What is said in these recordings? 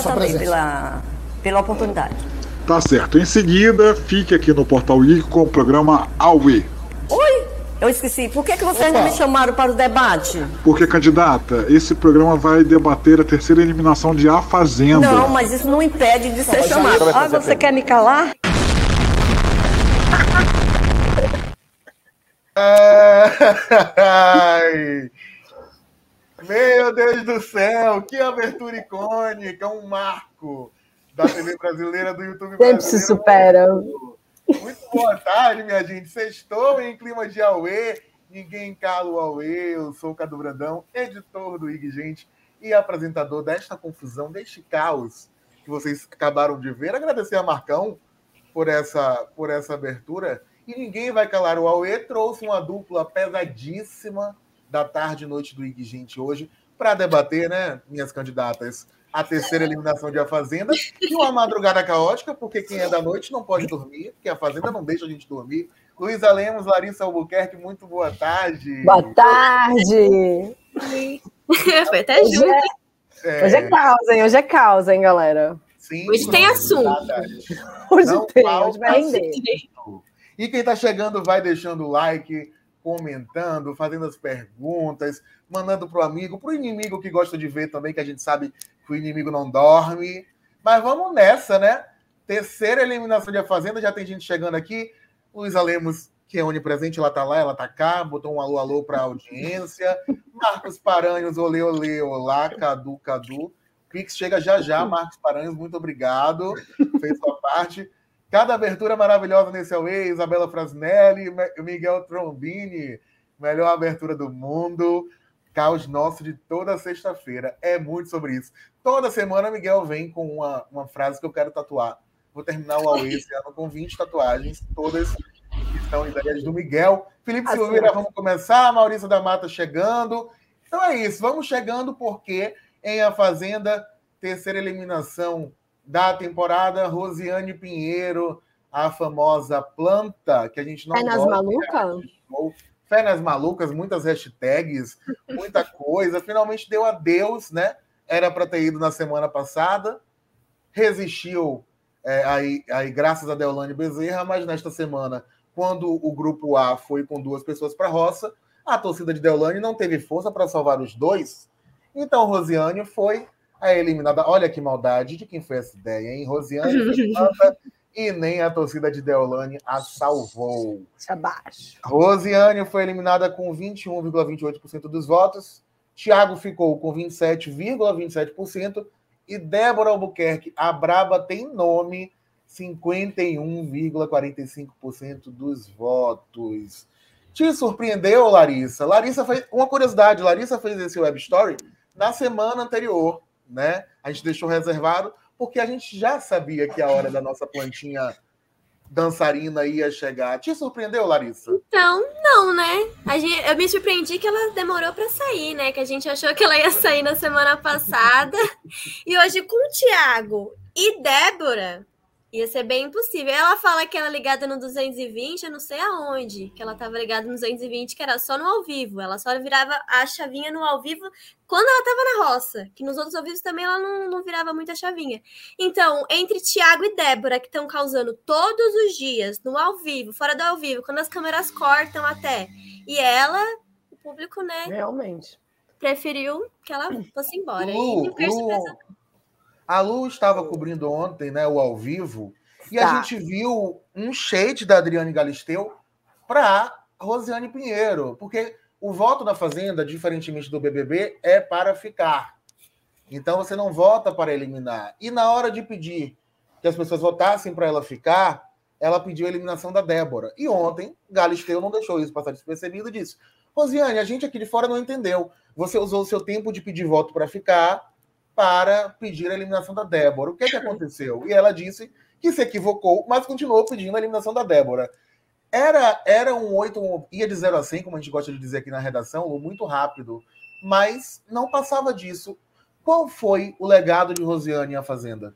Obrigada também pela, pela oportunidade. Tá certo. Em seguida, fique aqui no Portal I com o programa Aue. Oi? Eu esqueci. Por que, que vocês Opa. não me chamaram para o debate? Porque, candidata, esse programa vai debater a terceira eliminação de A Fazenda. Não, mas isso não impede de ser chamado. Ah, você quer me calar? Ai, meu Deus do céu, que abertura icônica, um marco da TV brasileira, do YouTube Sempre brasileiro. se supera. Muito boa tarde, minha gente. Sextou em clima de Aue. Ninguém cala o Aue. Eu sou o Cadu Brandão, editor do IG Gente e apresentador desta confusão, deste caos que vocês acabaram de ver. Agradecer a Marcão por essa, por essa abertura. E ninguém vai calar o Aue. Trouxe uma dupla pesadíssima da tarde e noite do IG Gente hoje para debater, né, minhas candidatas? a terceira eliminação de A Fazenda e uma madrugada caótica, porque quem é da noite não pode dormir, porque a Fazenda não deixa a gente dormir. Luísa Lemos, Larissa Albuquerque, muito boa tarde. Boa tarde. Foi até junto. Hoje é, hoje é causa, hein? Hoje é causa, hein, galera? Sim. Hoje tem assunto. Hoje não tem, hoje vai render. E quem está chegando vai deixando o like, comentando, fazendo as perguntas, mandando para o amigo, para o inimigo que gosta de ver também, que a gente sabe que o inimigo não dorme. Mas vamos nessa, né? Terceira eliminação de A Fazenda, já tem gente chegando aqui. Luísa Lemos, que é onipresente, ela tá lá, ela tá cá, botou um alô, alô para a audiência. Marcos Paranhos, olê, olê, olá, Cadu, Cadu. Pix chega já já, Marcos Paranhos, muito obrigado, fez sua parte. Cada abertura maravilhosa nesse Away, Isabela Frasnelli, Miguel Trombini, melhor abertura do mundo. Caos nosso de toda sexta-feira. É muito sobre isso. Toda semana, Miguel vem com uma, uma frase que eu quero tatuar. Vou terminar o Away esse ano com 20 tatuagens, todas estão ideias do Miguel. Felipe assim. Silveira, vamos começar. Maurício da Mata chegando. Então é isso, vamos chegando porque em A Fazenda, terceira eliminação da temporada, Rosiane Pinheiro, a famosa planta, que a gente não. É nas malucas? Fé nas malucas, muitas hashtags, muita coisa. Finalmente deu adeus, né? Era para ter ido na semana passada, resistiu é, aí, aí, graças a Deolane Bezerra, mas nesta semana, quando o grupo A foi com duas pessoas para a roça, a torcida de Deolane não teve força para salvar os dois. Então, Rosiane foi a eliminada. Olha que maldade de quem foi essa ideia, hein? Rosiane e nem a torcida de Deolane a salvou. Abaixo. Rosiane foi eliminada com 21,28% dos votos. Tiago ficou com 27,27%. E Débora Albuquerque, a Braba tem nome, 51,45% dos votos. Te surpreendeu, Larissa? Larissa fez. Uma curiosidade: Larissa fez esse web story na semana anterior, né? A gente deixou reservado porque a gente já sabia que a hora da nossa plantinha dançarina ia chegar. Te surpreendeu, Larissa? Então, não, né? Gente, eu me surpreendi que ela demorou para sair, né? Que a gente achou que ela ia sair na semana passada. e hoje com o Thiago e Débora, Ia ser bem impossível. Ela fala que ela ligada no 220, eu não sei aonde, que ela estava ligada no 220, que era só no ao vivo. Ela só virava a chavinha no ao vivo quando ela estava na roça, que nos outros ao vivo também ela não, não virava muita chavinha. Então, entre Tiago e Débora, que estão causando todos os dias, no ao vivo, fora do ao vivo, quando as câmeras cortam até, e ela, o público, né? Realmente. Preferiu que ela fosse embora. Lu, e Lu, a Lu estava cobrindo ontem né, o ao vivo e tá. a gente viu um shade da Adriane Galisteu para Rosiane Pinheiro, porque o voto na Fazenda, diferentemente do BBB, é para ficar. Então você não vota para eliminar. E na hora de pedir que as pessoas votassem para ela ficar, ela pediu a eliminação da Débora. E ontem, Galisteu não deixou isso passar despercebido e disse: Rosiane, a gente aqui de fora não entendeu. Você usou o seu tempo de pedir voto para ficar para pedir a eliminação da Débora. O que, é que aconteceu? E ela disse que se equivocou, mas continuou pedindo a eliminação da Débora. Era, era um 8, um, ia de 0 a 100, como a gente gosta de dizer aqui na redação, muito rápido, mas não passava disso. Qual foi o legado de Rosiane à Fazenda?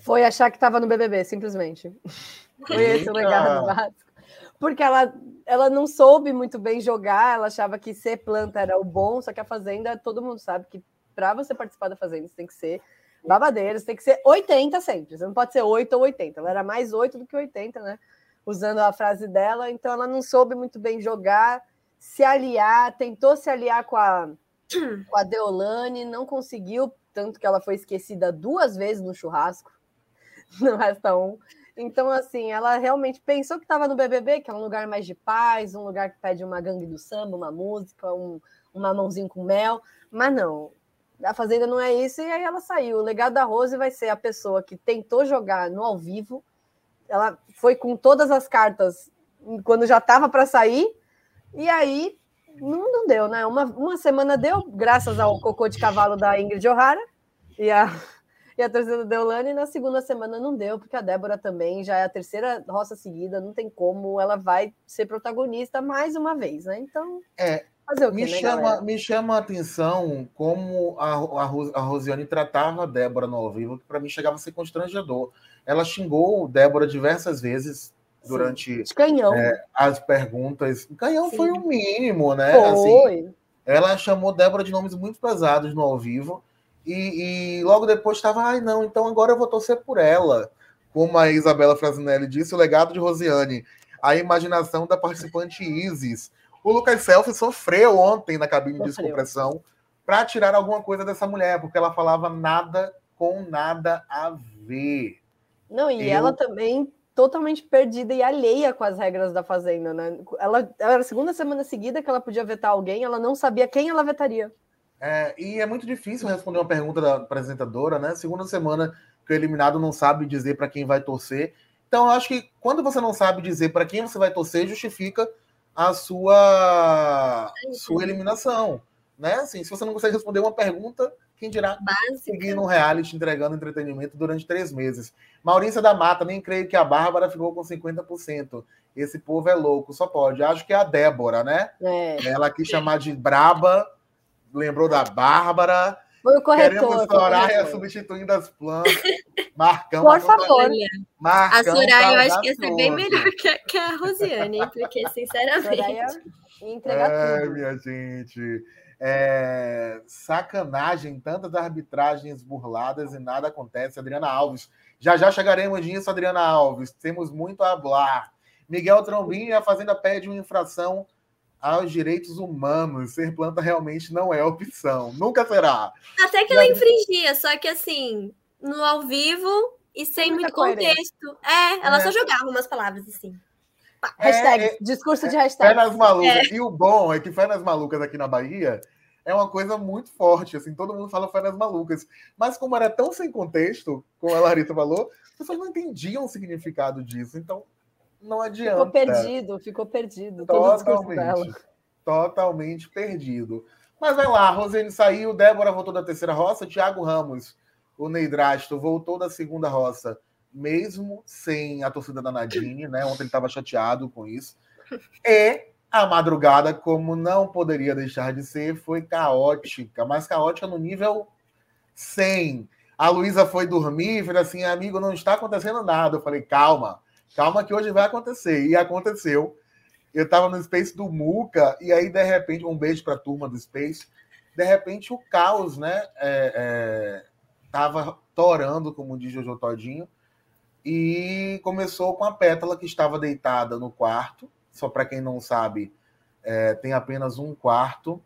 Foi achar que estava no BBB, simplesmente. Foi esse o legado básico. Porque ela, ela não soube muito bem jogar, ela achava que ser planta era o bom, só que a Fazenda, todo mundo sabe que para você participar da Fazenda, você tem que ser babadeiros, tem que ser 80 sempre. Você não pode ser 8 ou 80. Ela era mais 8 do que 80, né? Usando a frase dela, então ela não soube muito bem jogar, se aliar, tentou se aliar com a, com a Deolane, não conseguiu, tanto que ela foi esquecida duas vezes no churrasco, no Resta 1. Então, assim, ela realmente pensou que estava no BBB, que é um lugar mais de paz, um lugar que pede uma gangue do samba, uma música, um, um mamãozinho com mel, mas não, a Fazenda não é isso, e aí ela saiu. O legado da Rose vai ser a pessoa que tentou jogar no ao vivo, ela foi com todas as cartas quando já estava para sair, e aí não, não deu, né? Uma, uma semana deu, graças ao cocô de cavalo da Ingrid O'Hara e a, e a torcida Deolane, e na segunda semana não deu, porque a Débora também já é a terceira roça seguida, não tem como, ela vai ser protagonista mais uma vez, né? Então. É, quê, me, né, chama, me chama a atenção como a, a, a Rosiane tratava a Débora no ao vivo, que para mim chegava a ser constrangedor. Ela xingou Débora diversas vezes durante é, as perguntas. Canhão Sim. foi o mínimo, né? Assim, foi. Assim, ela chamou Débora de nomes muito pesados no ao vivo. E, e logo depois estava, ai não, então agora eu vou torcer por ela. Como a Isabela Frasinelli disse, o legado de Rosiane, a imaginação da participante Isis o Lucas Selfie sofreu ontem na cabine sofreu. de descompressão para tirar alguma coisa dessa mulher, porque ela falava nada com nada a ver. Não, e Eu... ela também totalmente perdida e alheia com as regras da Fazenda, né? Ela, ela era a segunda semana seguida que ela podia vetar alguém, ela não sabia quem ela vetaria. É, e é muito difícil responder uma pergunta da apresentadora, né? Segunda semana que o eliminado não sabe dizer para quem vai torcer. Então, eu acho que quando você não sabe dizer para quem você vai torcer, justifica a sua, sua eliminação. Né? Assim, se você não consegue responder uma pergunta, quem dirá Básica. seguir no reality entregando entretenimento durante três meses. Maurícia da Mata, nem creio que a Bárbara ficou com 50%. Esse povo é louco, só pode. Acho que é a Débora, né? É. Ela quis chamar de braba, lembrou da Bárbara. Foi o corretor. Queremos estourar e substituindo as plantas. Marcão. Por favor. Marcão, a Soraya, eu acho que ia ser bem melhor que, que a Rosiane, porque, sinceramente. entregar é, tudo. minha gente. É, sacanagem, tantas arbitragens burladas e nada acontece. Adriana Alves. Já já chegaremos nisso, Adriana Alves. Temos muito a falar. Miguel Trombinho, a Fazenda pede uma infração aos direitos humanos. Ser planta realmente não é opção. Nunca será. Até que ela infringia, só que assim, no ao vivo e sem muito contexto. É, ela é. só jogava umas palavras assim. É, hashtag, é, discurso de hashtag. Fé nas malucas. É. E o bom é que fé nas malucas aqui na Bahia é uma coisa muito forte, assim, todo mundo fala fé nas malucas. Mas como era tão sem contexto, como a Larissa falou, as pessoas não entendiam o significado disso. Então, não adianta. Ficou perdido, ficou perdido. Totalmente. Totalmente perdido. Mas vai lá, Rosane saiu, Débora voltou da terceira roça, Thiago Ramos, o Neidrasto, voltou da segunda roça, mesmo sem a torcida da Nadine, né? Ontem ele estava chateado com isso. E a madrugada, como não poderia deixar de ser, foi caótica, mas caótica no nível 100. A Luísa foi dormir e falou assim: amigo, não está acontecendo nada. Eu falei: calma, calma que hoje vai acontecer. E aconteceu. Eu estava no Space do Muca, e aí, de repente, um beijo para a turma do Space. De repente, o caos, né? É, é, tava torando, como diz Jojo Todinho, e começou com a Pétala, que estava deitada no quarto. Só para quem não sabe, é, tem apenas um quarto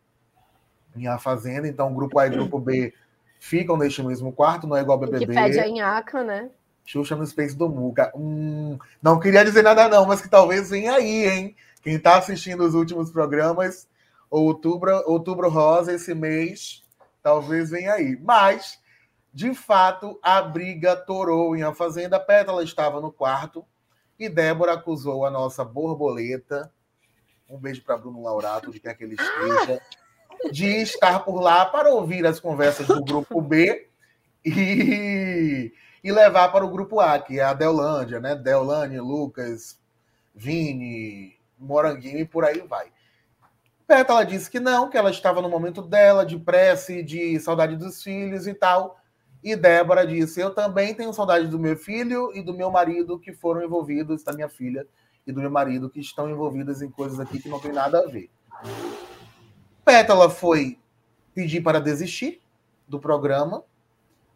em A Fazenda, então grupo A e grupo B ficam neste mesmo quarto, não é igual BBB. Que pede a Inhaca, né? Xuxa no Space do Muca. Hum, não queria dizer nada não, mas que talvez venha aí, hein? Quem está assistindo os últimos programas, outubro, outubro rosa esse mês, talvez venha aí. Mas, de fato, a briga torou em A Fazenda. Pétala estava no quarto e Débora acusou a nossa borboleta. Um beijo para Bruno Laurato, de quer que ele esteja, de estar por lá para ouvir as conversas do grupo B e e levar para o grupo A, que é a Deolândia, né? Deolane, Lucas, Vini, Moranguinho e por aí vai. Pétala disse que não, que ela estava no momento dela, de prece, de saudade dos filhos e tal. E Débora disse: Eu também tenho saudade do meu filho e do meu marido que foram envolvidos, da minha filha e do meu marido, que estão envolvidas em coisas aqui que não tem nada a ver. Pétala foi pedir para desistir do programa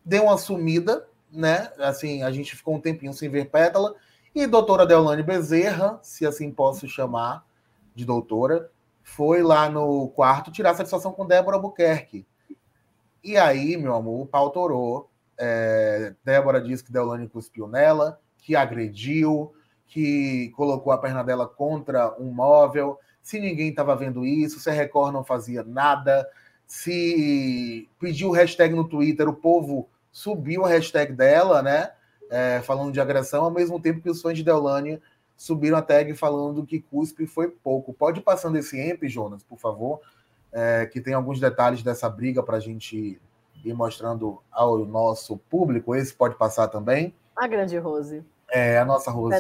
deu uma sumida, né? Assim, a gente ficou um tempinho sem ver Pétala. E doutora Deolane Bezerra, se assim posso chamar de doutora, foi lá no quarto tirar satisfação com Débora Albuquerque. E aí, meu amor, o pau torou. É, Débora disse que Deolane cuspiu nela, que agrediu, que colocou a perna dela contra um móvel. Se ninguém estava vendo isso, se a Record não fazia nada, se pediu hashtag no Twitter, o povo subiu a hashtag dela, né? É, falando de agressão, ao mesmo tempo que os fãs de Deolane subiram a tag falando que cuspe foi pouco. Pode ir passando esse EMP, Jonas, por favor, é, que tem alguns detalhes dessa briga para a gente ir mostrando ao nosso público. Esse pode passar também. A grande Rose. É, a nossa Rose.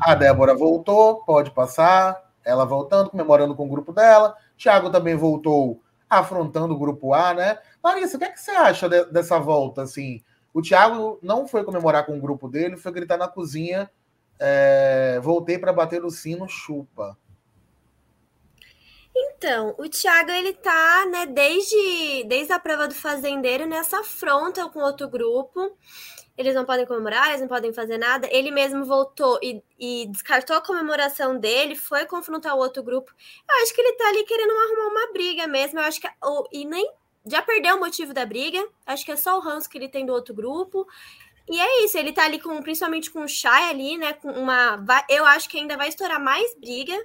A Débora voltou, pode passar. Ela voltando, comemorando com o grupo dela. Thiago também voltou afrontando o grupo A, né? Larissa, o que, é que você acha de, dessa volta? Assim, o Thiago não foi comemorar com o grupo dele, foi gritar na cozinha. É, voltei para bater o sino, chupa. Então, o Thiago, ele tá, né, desde, desde a prova do fazendeiro nessa afronta com outro grupo eles não podem comemorar, eles não podem fazer nada. Ele mesmo voltou e, e, descartou a comemoração dele, foi confrontar o outro grupo. Eu acho que ele tá ali querendo arrumar uma briga mesmo. Eu acho que. Ou, e nem. Já perdeu o motivo da briga. Acho que é só o ranço que ele tem do outro grupo. E é isso, ele tá ali com, principalmente com o Shai ali, né? Com uma. Eu acho que ainda vai estourar mais briga,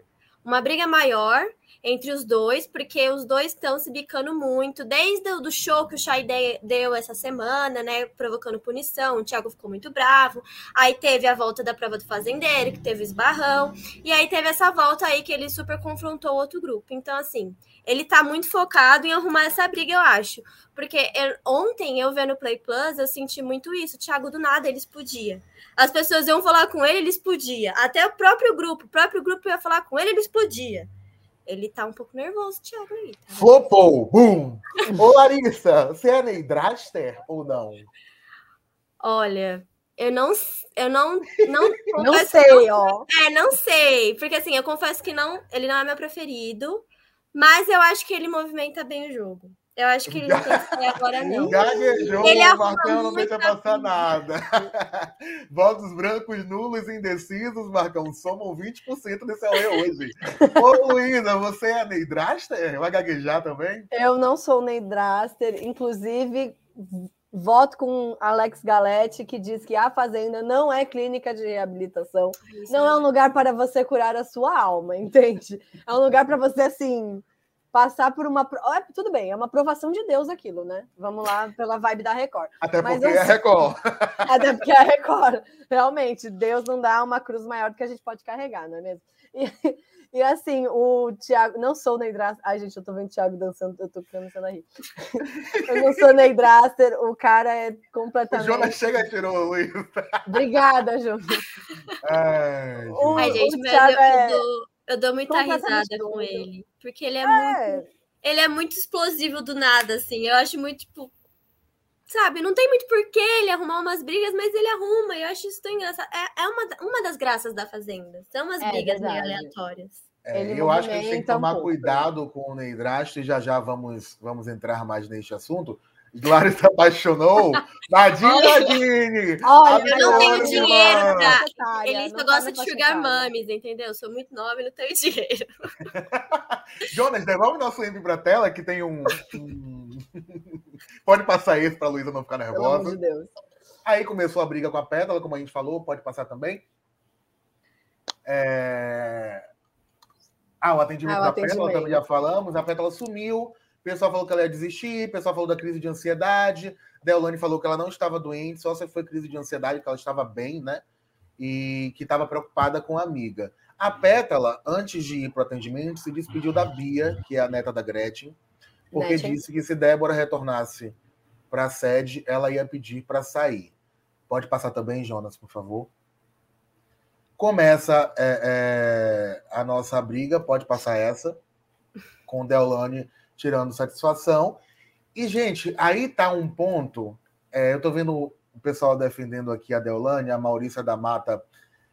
uma briga maior entre os dois, porque os dois estão se bicando muito, desde o do show que o Chay deu essa semana, né, provocando punição, o Thiago ficou muito bravo, aí teve a volta da prova do fazendeiro, que teve esbarrão, e aí teve essa volta aí que ele super confrontou o outro grupo, então assim, ele tá muito focado em arrumar essa briga, eu acho, porque eu, ontem eu vendo o Play Plus, eu senti muito isso, o Thiago do nada, ele explodia, as pessoas iam falar com ele, ele explodia, até o próprio grupo, o próprio grupo ia falar com ele, ele explodia, ele tá um pouco nervoso, Thiago, aí. Tá? Flopou! Bum! Ô, Larissa, você é Neidraster ou não? Olha, eu não, eu não, não, não sei, não, ó. É, não sei, porque assim, eu confesso que não, ele não é meu preferido, mas eu acho que ele movimenta bem o jogo. Eu acho que ele não tem que ser agora, não. Gaguejou, ele o Marcão não deixa passar nada. Votos brancos, nulos, indecisos, Marcão, somam 20% desse AUE hoje. Ô, Luísa, você é Neidraster? Vai gaguejar também? Eu não sou Neidraster, inclusive voto com Alex Galete, que diz que a Fazenda não é clínica de reabilitação. Isso não é. é um lugar para você curar a sua alma, entende? É um lugar para você, assim passar por uma. É, tudo bem, é uma aprovação de Deus aquilo, né? Vamos lá pela vibe da Record. Até porque Mas, é Record. Até porque é Record. Realmente, Deus não dá uma cruz maior do que a gente pode carregar, não é mesmo? E, e assim, o Thiago. Não sou Neidraster. Ai, gente, eu tô vendo o Thiago dançando, eu tô começando a rir. Eu não sou Neidraster, o cara é completamente. O Jonas chega e tirou o Luiz. Obrigada, Jonas. Ai, o, Ai, gente, o Thiago eu, é... eu, dou, eu dou muita risada com ele. Porque ele é, é, muito. Ele é muito explosivo do nada, assim. Eu acho muito, tipo. Sabe, não tem muito porquê ele arrumar umas brigas, mas ele arruma. Eu acho isso tão engraçado. É, é uma, uma das graças da Fazenda. São umas é, brigas meio aleatórias. É, eu acho que a gente tem que tomar um cuidado com o Neidrasto e já já vamos, vamos entrar mais neste assunto, Glória se apaixonou. Nadine, Nadine! Olha, eu não tenho dinheiro pra. Ele só gosta de sugar mames, entendeu? Eu sou muito nova e não tenho dinheiro. Jonas, devolve nosso link pra tela que tem um. um... pode passar esse pra Luísa não ficar nervosa. Pelo amor de Deus. Aí começou a briga com a Pétala, como a gente falou, pode passar também. É... Ah, o atendimento ah, o da atendimento. Pétala também já falamos. A Pétala sumiu pessoal falou que ela ia desistir, o pessoal falou da crise de ansiedade. Deolane falou que ela não estava doente, só se foi crise de ansiedade, que ela estava bem, né? E que estava preocupada com a amiga. A Pétala, antes de ir para o atendimento, se despediu da Bia, que é a neta da Gretchen, porque Gretchen. disse que se Débora retornasse para a sede, ela ia pedir para sair. Pode passar também, Jonas, por favor. Começa é, é, a nossa briga, pode passar essa, com Deolane tirando satisfação. E, gente, aí tá um ponto. É, eu tô vendo o pessoal defendendo aqui a Deolane, a Maurícia da Mata.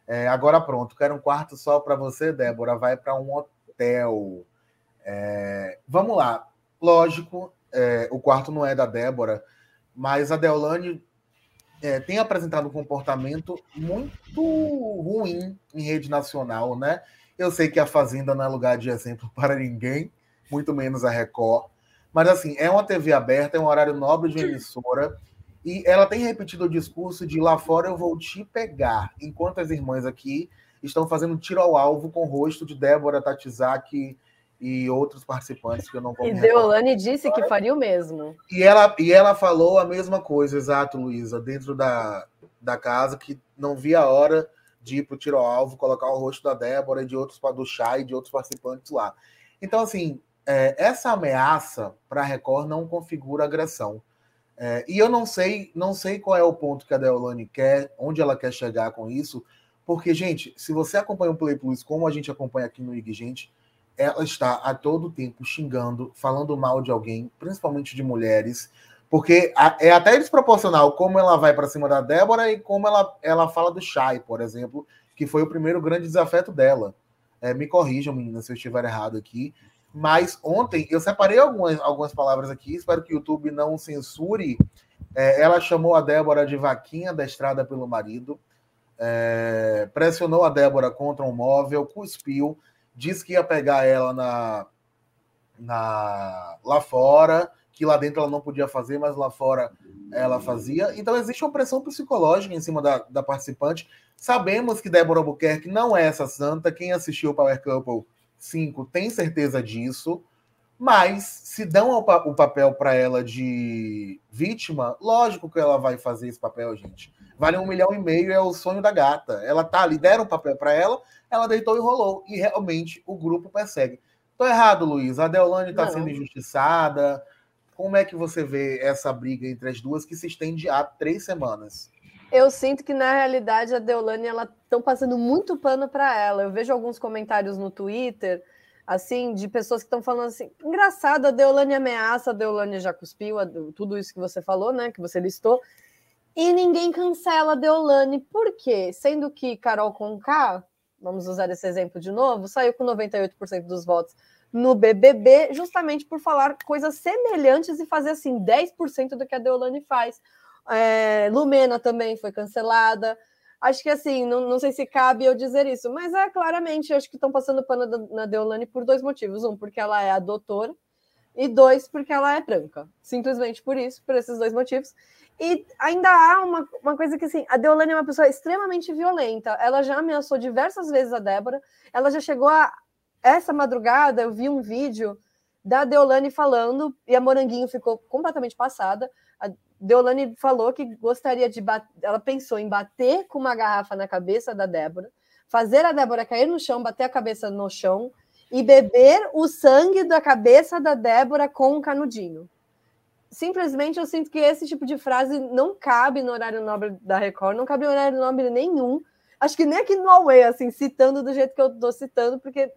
É, agora pronto, quero um quarto só para você, Débora. Vai para um hotel. É, vamos lá. Lógico, é, o quarto não é da Débora, mas a Deolane é, tem apresentado um comportamento muito ruim em rede nacional, né? Eu sei que a Fazenda não é lugar de exemplo para ninguém, muito menos a Record. Mas, assim, é uma TV aberta, é um horário nobre de emissora. E ela tem repetido o discurso de lá fora eu vou te pegar, enquanto as irmãs aqui estão fazendo tiro ao alvo com o rosto de Débora Tatizaki e outros participantes que eu não vou E Deolane disse que faria o mesmo. E ela, e ela falou a mesma coisa, exato, Luísa, dentro da, da casa, que não via a hora de ir para o tiro ao alvo, colocar o rosto da Débora e de outros do Chá e de outros participantes lá. Então, assim, é, essa ameaça para a Record não configura agressão. É, e eu não sei, não sei qual é o ponto que a Deolane quer, onde ela quer chegar com isso, porque, gente, se você acompanha o Play Plus como a gente acompanha aqui no IG, gente, ela está a todo tempo xingando, falando mal de alguém, principalmente de mulheres, porque é até desproporcional como ela vai para cima da Débora e como ela, ela fala do Shai, por exemplo, que foi o primeiro grande desafeto dela. É, me corrijam, meninas, se eu estiver errado aqui. Mas ontem eu separei algumas, algumas palavras aqui, espero que o YouTube não censure. É, ela chamou a Débora de vaquinha da estrada pelo marido, é, pressionou a Débora contra um móvel, cuspiu, disse que ia pegar ela na, na lá fora, que lá dentro ela não podia fazer, mas lá fora ela fazia. Então existe uma pressão psicológica em cima da, da participante. Sabemos que Débora Albuquerque não é essa santa. Quem assistiu o Power Couple 5 tem certeza disso, mas se dão o papel para ela de vítima, lógico que ela vai fazer esse papel, gente. Vale um milhão e meio, é o sonho da gata. Ela tá ali, deram um papel para ela, ela deitou e rolou. E realmente o grupo persegue. Tô errado, Luiz. A Deolane está sendo injustiçada. Como é que você vê essa briga entre as duas que se estende há três semanas? Eu sinto que, na realidade, a Deolane, ela estão passando muito pano para ela. Eu vejo alguns comentários no Twitter, assim, de pessoas que estão falando assim, engraçado, a Deolane ameaça, a Deolane já cuspiu, tudo isso que você falou, né, que você listou, e ninguém cancela a Deolane. Por quê? Sendo que Carol Conká, vamos usar esse exemplo de novo, saiu com 98% dos votos no BBB, justamente por falar coisas semelhantes e fazer, assim, 10% do que a Deolane faz. É, Lumena também foi cancelada. Acho que assim, não, não sei se cabe eu dizer isso, mas é claramente, acho que estão passando pano na Deolane por dois motivos. Um, porque ela é a doutora, e dois, porque ela é branca. Simplesmente por isso, por esses dois motivos. E ainda há uma, uma coisa que, assim, a Deolane é uma pessoa extremamente violenta. Ela já ameaçou diversas vezes a Débora. Ela já chegou a. Essa madrugada, eu vi um vídeo da Deolane falando, e a Moranguinho ficou completamente passada. Deolane falou que gostaria de bater, ela pensou em bater com uma garrafa na cabeça da Débora, fazer a Débora cair no chão, bater a cabeça no chão e beber o sangue da cabeça da Débora com um canudinho. Simplesmente eu sinto que esse tipo de frase não cabe no horário nobre da Record, não cabe no horário nobre nenhum. Acho que nem aqui no Huawei, assim, citando do jeito que eu estou citando, porque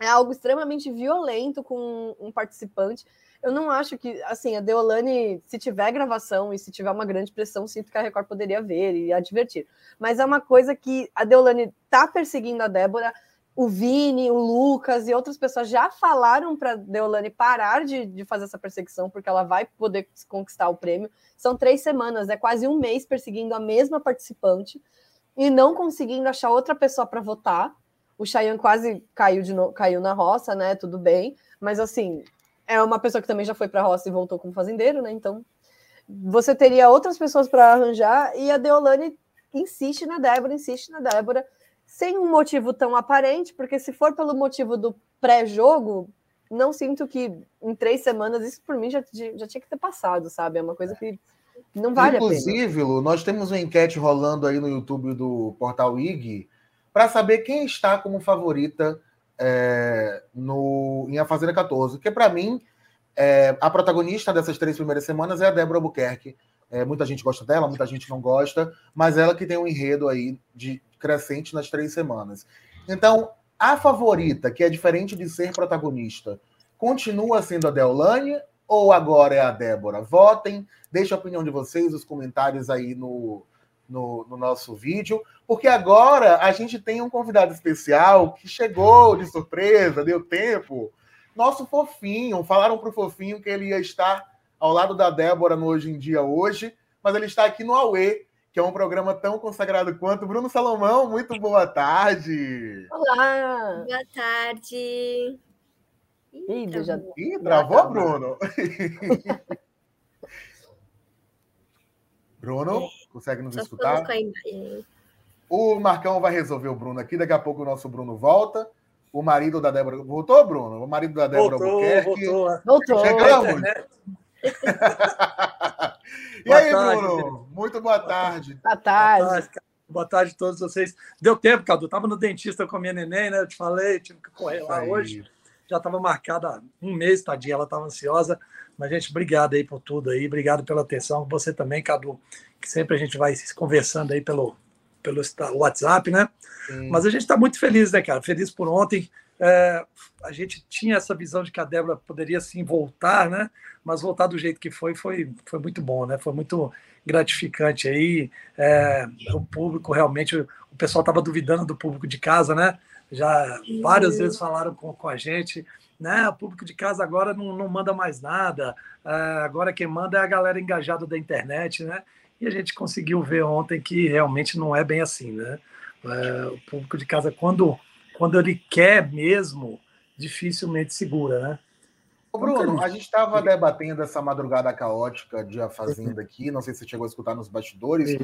é algo extremamente violento com um participante eu não acho que, assim, a Deolane, se tiver gravação e se tiver uma grande pressão, sinto que a Record poderia ver e advertir. Mas é uma coisa que a Deolane tá perseguindo a Débora, o Vini, o Lucas e outras pessoas já falaram para Deolane parar de, de fazer essa perseguição, porque ela vai poder conquistar o prêmio. São três semanas, é quase um mês perseguindo a mesma participante e não conseguindo achar outra pessoa para votar. O Cheyenne quase caiu, de no... caiu na roça, né? Tudo bem. Mas assim, é uma pessoa que também já foi para roça e voltou como fazendeiro, né? Então, você teria outras pessoas para arranjar e a Deolane insiste na Débora, insiste na Débora, sem um motivo tão aparente, porque se for pelo motivo do pré-jogo, não sinto que em três semanas isso por mim já, já tinha que ter passado, sabe? É uma coisa que não vale Inclusive, a pena. Lu, nós temos uma enquete rolando aí no YouTube do Portal IG para saber quem está como favorita é, no, em A Fazenda 14, que para mim, é, a protagonista dessas três primeiras semanas é a Débora Albuquerque. É, muita gente gosta dela, muita gente não gosta, mas ela que tem um enredo aí de crescente nas três semanas. Então, a favorita, que é diferente de ser protagonista, continua sendo a Deolane ou agora é a Débora? Votem, deixe a opinião de vocês, os comentários aí no, no, no, nosso vídeo, porque agora a gente tem um convidado especial que chegou de surpresa, deu tempo. Nosso fofinho, falaram para o fofinho que ele ia estar ao lado da Débora no Hoje em Dia Hoje, mas ele está aqui no Aue, que é um programa tão consagrado quanto. Bruno Salomão, muito boa tarde. Olá! Boa tarde. Ih, já... Ih, travou, Bruno? Bruno, consegue nos Só escutar? O Marcão vai resolver o Bruno aqui, daqui a pouco o nosso Bruno volta. O marido da Débora. Voltou, Bruno? O marido da Débora Voltou, Albuquerque. voltou. Voltou. Chegamos. e Boa aí, tarde, Bruno? Muito boa tarde. Boa Boa tarde. tarde, cara. Boa tarde a todos vocês. Deu tempo, Cadu. Tava no dentista com a minha neném, né? Eu te falei, tive que correr lá hoje. Já estava marcada há um mês, tadinha, ela estava ansiosa. Mas, gente, obrigado aí por tudo aí. Obrigado pela atenção. Você também, Cadu, que sempre a gente vai se conversando aí pelo, pelo WhatsApp, né? Sim. Mas a gente está muito feliz, né, cara? Feliz por ontem. É, a gente tinha essa visão de que a Débora poderia sim voltar, né? Mas voltar do jeito que foi, foi, foi muito bom, né? Foi muito gratificante aí. É, o público realmente, o pessoal estava duvidando do público de casa, né? Já várias vezes falaram com, com a gente, né? O público de casa agora não, não manda mais nada. É, agora quem manda é a galera engajada da internet, né? E a gente conseguiu ver ontem que realmente não é bem assim, né? É, o público de casa, quando, quando ele quer mesmo, dificilmente segura, né? Ô, Bruno, a gente estava debatendo essa madrugada caótica de A Fazenda aqui, não sei se você chegou a escutar nos bastidores,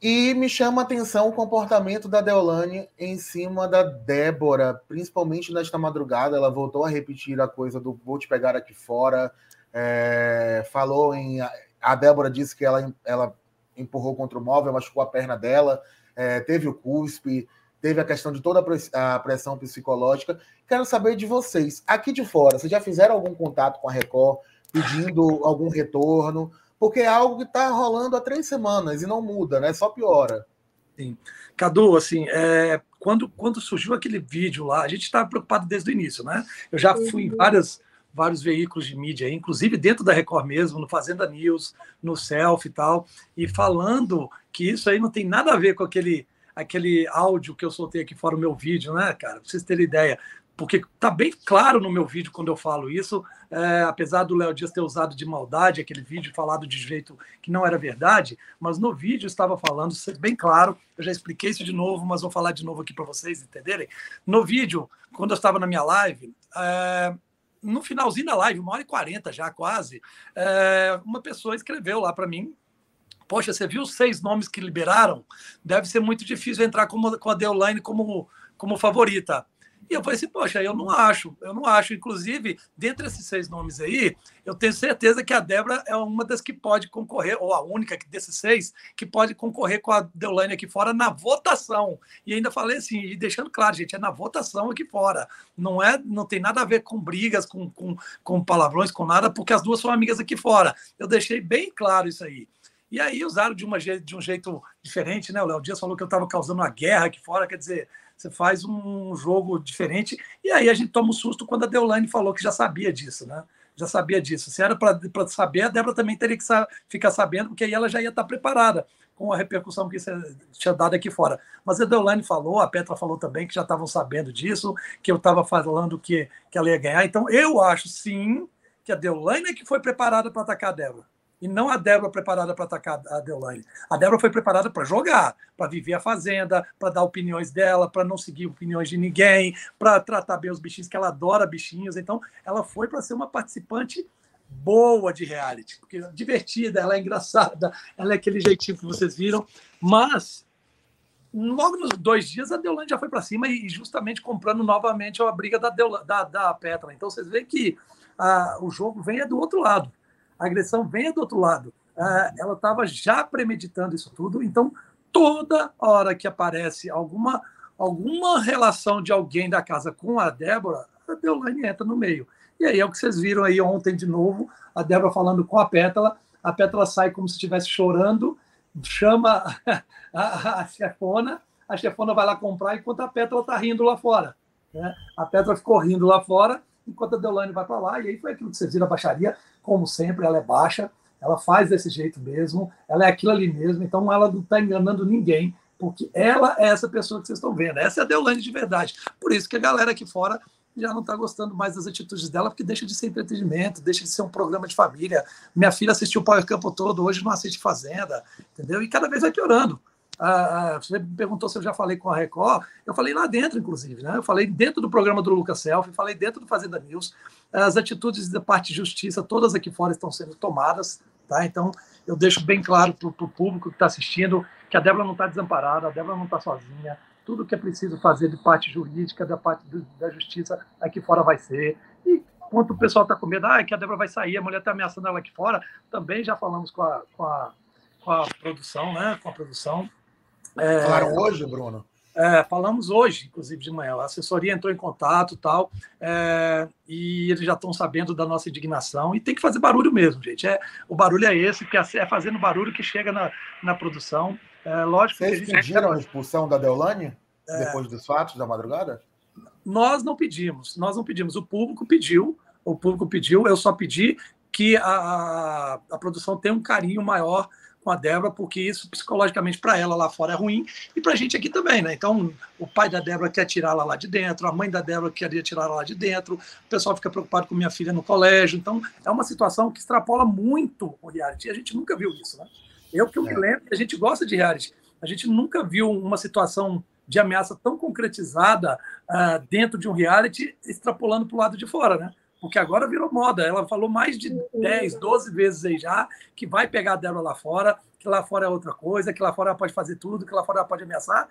e me chama a atenção o comportamento da Deolane em cima da Débora, principalmente nesta madrugada. Ela voltou a repetir a coisa do vou te pegar aqui fora, é, falou em. A Débora disse que ela, ela empurrou contra o móvel, machucou a perna dela, é, teve o cuspe, teve a questão de toda a press- a pressão psicológica. Quero saber de vocês, aqui de fora, vocês já fizeram algum contato com a Record, pedindo algum retorno? Porque é algo que está rolando há três semanas e não muda, né? Só piora. Cadu, assim, é, quando, quando surgiu aquele vídeo lá, a gente estava preocupado desde o início, né? Eu já fui em várias, vários veículos de mídia, inclusive dentro da Record mesmo, no Fazenda News, no Self e tal, e falando que isso aí não tem nada a ver com aquele, aquele áudio que eu soltei aqui fora o meu vídeo, né, cara? Pra vocês terem ideia. Porque tá bem claro no meu vídeo quando eu falo isso, é, apesar do Léo Dias ter usado de maldade aquele vídeo, falado de jeito que não era verdade, mas no vídeo estava falando, bem claro, eu já expliquei isso de novo, mas vou falar de novo aqui para vocês entenderem. No vídeo, quando eu estava na minha live, é, no finalzinho da live, uma hora e quarenta já quase, é, uma pessoa escreveu lá para mim. Poxa, você viu os seis nomes que liberaram? Deve ser muito difícil entrar com a Deolane como, como favorita. E eu falei assim, poxa, eu não acho, eu não acho. Inclusive, dentre esses seis nomes aí, eu tenho certeza que a Débora é uma das que pode concorrer, ou a única desses seis, que pode concorrer com a Deolane aqui fora na votação. E ainda falei assim, e deixando claro, gente, é na votação aqui fora. Não é, não tem nada a ver com brigas, com, com, com palavrões, com nada, porque as duas são amigas aqui fora. Eu deixei bem claro isso aí. E aí usaram de, uma, de um jeito diferente, né? O Léo Dias falou que eu estava causando uma guerra aqui fora, quer dizer, você faz um jogo diferente. E aí a gente toma um susto quando a Deolane falou que já sabia disso, né? Já sabia disso. Se era para saber, a Débora também teria que sa- ficar sabendo, porque aí ela já ia estar preparada com a repercussão que isso tinha dado aqui fora. Mas a Deolane falou, a Petra falou também que já estavam sabendo disso, que eu estava falando que, que ela ia ganhar. Então eu acho sim que a Deolane é que foi preparada para atacar a Débora. E não a Débora preparada para atacar a Deolane. A Débora foi preparada para jogar, para viver a fazenda, para dar opiniões dela, para não seguir opiniões de ninguém, para tratar bem os bichinhos, que ela adora bichinhos. Então, ela foi para ser uma participante boa de reality, porque é divertida, ela é engraçada, ela é aquele jeitinho que vocês viram, mas logo nos dois dias a Deolane já foi para cima e justamente comprando novamente a briga da, Deola, da, da Petra. Então vocês veem que ah, o jogo vem é do outro lado, a agressão vem é do outro lado. Ah, ela estava já premeditando isso tudo, então toda hora que aparece alguma alguma relação de alguém da casa com a Débora, a Deolane entra no meio. E aí é o que vocês viram aí ontem de novo, a Débora falando com a Pétala, a Pétala sai como se estivesse chorando, chama a, a, a, chefona, a chefona vai lá comprar enquanto a Pétala está rindo lá fora. Né? A Pétala ficou rindo lá fora, enquanto a Deolane vai para lá, e aí foi aquilo que vocês viram, a baixaria, como sempre, ela é baixa, ela faz desse jeito mesmo, ela é aquilo ali mesmo, então ela não está enganando ninguém, porque ela é essa pessoa que vocês estão vendo. Essa é a Deolane de verdade. Por isso que a galera aqui fora já não está gostando mais das atitudes dela, porque deixa de ser entretenimento, deixa de ser um programa de família. Minha filha assistiu o Power Campo todo, hoje não assiste Fazenda, entendeu? E cada vez vai piorando. Você me perguntou se eu já falei com a Record, eu falei lá dentro, inclusive, né? Eu falei dentro do programa do Lucas Selfie, falei dentro do Fazenda News. As atitudes da parte de justiça, todas aqui fora estão sendo tomadas, tá? Então, eu deixo bem claro para o público que está assistindo que a Débora não está desamparada, a Débora não está sozinha. Tudo que é preciso fazer de parte jurídica, da parte do, da justiça, aqui fora vai ser. E quanto o pessoal está com medo, ah, que a Débora vai sair, a mulher está ameaçando ela aqui fora, também já falamos com a, com a, com a produção, né? Com a produção. É, Falaram hoje, Bruno? É, falamos hoje, inclusive de manhã. A assessoria entrou em contato tal, é, e eles já estão sabendo da nossa indignação. E tem que fazer barulho mesmo, gente. É, o barulho é esse, que é, fazendo barulho que chega na, na produção. É, lógico Vocês que a pediram a expulsão da Deolane é. depois dos fatos da madrugada? Nós não pedimos, nós não pedimos. O público pediu, o público pediu. Eu só pedi que a, a, a produção tenha um carinho maior com a Débora, porque isso psicologicamente para ela lá fora é ruim e para a gente aqui também, né? Então, o pai da Débora quer tirá-la lá de dentro, a mãe da Débora queria tirá-la lá de dentro, o pessoal fica preocupado com minha filha no colégio. Então, é uma situação que extrapola muito o reality. A gente nunca viu isso, né? Eu que eu é. me lembro, a gente gosta de reality. A gente nunca viu uma situação de ameaça tão concretizada uh, dentro de um reality, extrapolando para o lado de fora, né? Porque agora virou moda. Ela falou mais de 10, 12 vezes aí já que vai pegar a Débora lá fora, que lá fora é outra coisa, que lá fora ela pode fazer tudo, que lá fora ela pode ameaçar.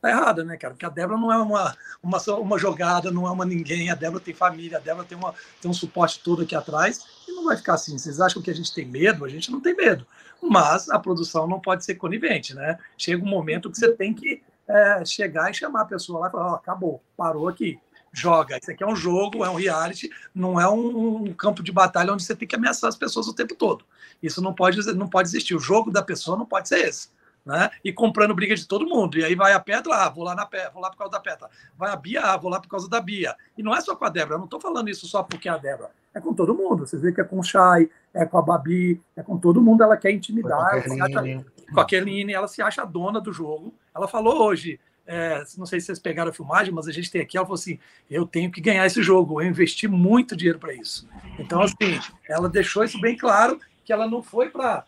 Tá errada, né, cara? Porque a Débora não é uma, uma, uma jogada, não é uma ninguém. A Débora tem família, a Débora tem, uma, tem um suporte todo aqui atrás e não vai ficar assim. Vocês acham que a gente tem medo? A gente não tem medo. Mas a produção não pode ser conivente, né? Chega um momento que você tem que é, chegar e chamar a pessoa lá e falar: oh, acabou, parou aqui joga. Isso aqui é um jogo, é um reality, não é um, um, campo de batalha onde você tem que ameaçar as pessoas o tempo todo. Isso não pode, não pode existir. O jogo da pessoa não pode ser esse. Né? E comprando briga de todo mundo. E aí vai a Petra, ah, vou lá na vou lá por causa da Petra. Vai a Bia, ah, vou lá por causa da Bia. E não é só com a Débora, eu não estou falando isso só porque é a Débora. É com todo mundo. Vocês veem que é com o Chay, é com a Babi, é com todo mundo. Ela quer intimidar. Com a Keline, com a Keline ela se acha dona do jogo. Ela falou hoje, é, não sei se vocês pegaram a filmagem, mas a gente tem aqui, ela falou assim, eu tenho que ganhar esse jogo, eu investi muito dinheiro para isso. Então, assim, ela deixou isso bem claro, que ela não foi para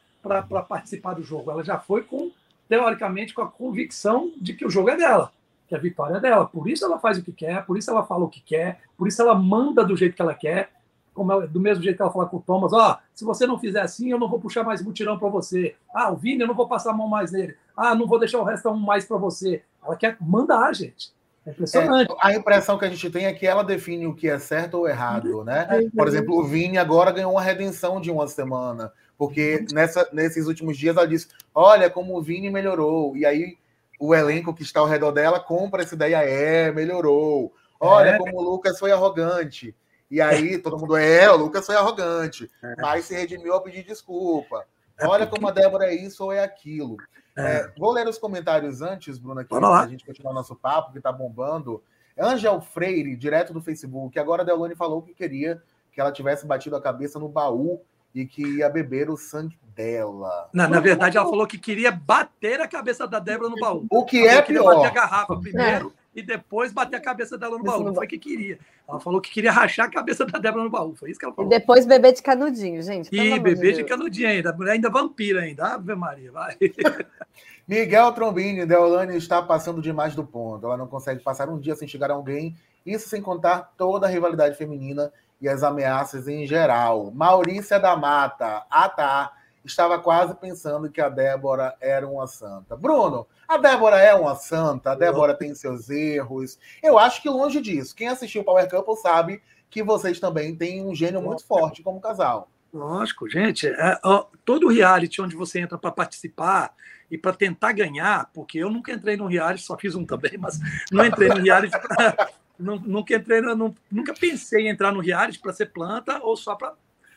participar do jogo, ela já foi com, teoricamente, com a convicção de que o jogo é dela, que a vitória é dela. Por isso ela faz o que quer, por isso ela fala o que quer, por isso ela manda do jeito que ela quer, como ela, do mesmo jeito que ela fala com o Thomas, ó, oh, se você não fizer assim, eu não vou puxar mais mutirão para você. Ah, o Vini, eu não vou passar a mão mais nele. Ah, não vou deixar o resto um mais para você. Ela quer mandar, gente. É impressionante. É, a impressão que a gente tem é que ela define o que é certo ou errado, né? Por exemplo, o Vini agora ganhou uma redenção de uma semana, porque nessa, nesses últimos dias ela disse: Olha como o Vini melhorou. E aí o elenco que está ao redor dela compra essa ideia: É, melhorou. Olha é. como o Lucas foi arrogante. E aí todo mundo é, o Lucas foi arrogante, é. mas se redimiu a pedir desculpa. É Olha como a Débora é isso ou é aquilo. É. É, vou ler os comentários antes, Bruno, aqui, a gente continuar nosso papo, que está bombando. Angel Freire, direto do Facebook, agora a Delone falou que queria que ela tivesse batido a cabeça no baú e que ia beber o sangue dela. Não, na verdade, ela falou que queria bater a cabeça da Débora no baú. O que ela é pior. bater a garrafa primeiro e depois bater a cabeça dela no baú. Não foi o que queria. Ela falou que queria rachar a cabeça da Débora no baú. Foi isso que ela falou. E depois beber de canudinho, gente. E beber de, de canudinho ainda. A mulher ainda vampira ainda. Ave Maria, vai. Miguel Trombini, Deolane está passando demais do ponto. Ela não consegue passar um dia sem chegar a alguém. Isso sem contar toda a rivalidade feminina e as ameaças em geral. Maurícia da Mata. Ah, tá. Estava quase pensando que a Débora era uma santa. Bruno, a Débora é uma santa, a Débora tem seus erros. Eu acho que longe disso. Quem assistiu o Power Couple sabe que vocês também têm um gênio muito forte como casal. Lógico, gente. É, ó, todo reality onde você entra para participar e para tentar ganhar, porque eu nunca entrei no reality, só fiz um também, mas não entrei no reality pra, nunca entrei, nunca pensei em entrar no reality para ser planta ou só para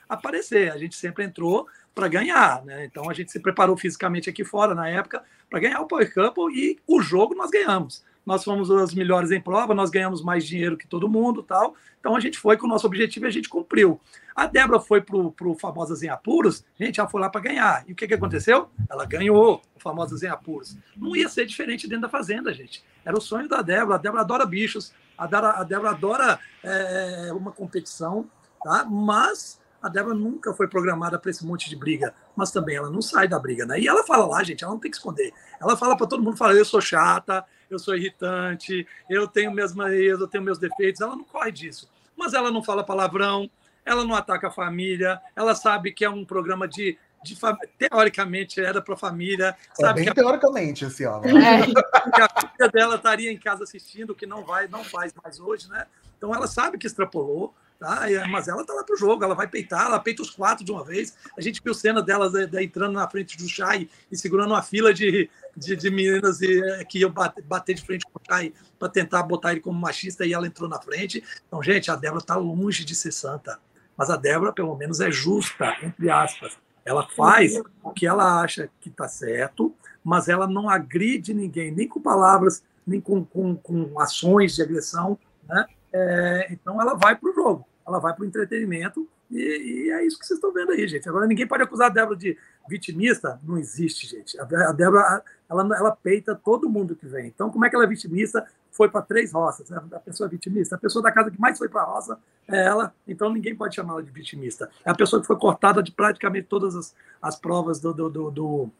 aparecer. A gente sempre entrou para ganhar, né? Então a gente se preparou fisicamente aqui fora na época para ganhar o Power Couple e o jogo nós ganhamos. Nós fomos os melhores em prova, nós ganhamos mais dinheiro que todo mundo, tal. Então a gente foi com o nosso objetivo e a gente cumpriu. A Débora foi pro, pro Famosas em Apuros, gente, ela foi lá para ganhar. E o que, que aconteceu? Ela ganhou o Famosas em Apuros. Não ia ser diferente dentro da fazenda, gente. Era o sonho da Débora. A Débora adora bichos, A Débora, a Débora adora é, uma competição, tá? mas a Débora nunca foi programada para esse monte de briga, mas também ela não sai da briga, né? E ela fala lá, gente, ela não tem que esconder. Ela fala para todo mundo, fala, eu sou chata, eu sou irritante, eu tenho minhas maneiras, eu tenho meus defeitos. Ela não corre disso. Mas ela não fala palavrão, ela não ataca a família, ela sabe que é um programa de de, teoricamente era para a família. É sabe bem que a, teoricamente esse ano. É. Que a filha dela estaria em casa assistindo, que não vai, não faz mais hoje, né? Então ela sabe que extrapolou, tá? mas ela tá lá pro jogo, ela vai peitar, ela peita os quatro de uma vez. A gente viu cena dela de, de, entrando na frente do Chay e segurando uma fila de, de, de meninas e, é, que iam bater, de frente com o Chay para tentar botar ele como machista e ela entrou na frente. Então, gente, a Débora tá longe de ser santa. Mas a Débora, pelo menos, é justa, entre aspas. Ela faz o que ela acha que está certo, mas ela não agride ninguém, nem com palavras, nem com, com, com ações de agressão. Né? É, então ela vai para o jogo, ela vai para o entretenimento, e, e, é isso que vocês estão vendo aí, gente. Agora ninguém pode acusar a Débora de vitimista, não existe, gente. A Débora, ela, ela peita todo mundo que vem. Então, como é que ela é vitimista? Foi para três roças. A pessoa é vitimista. A pessoa da casa que mais foi para a roça é ela. Então, ninguém pode chamá-la de vitimista. É a pessoa que foi cortada de praticamente todas as, as provas do, do, do, do,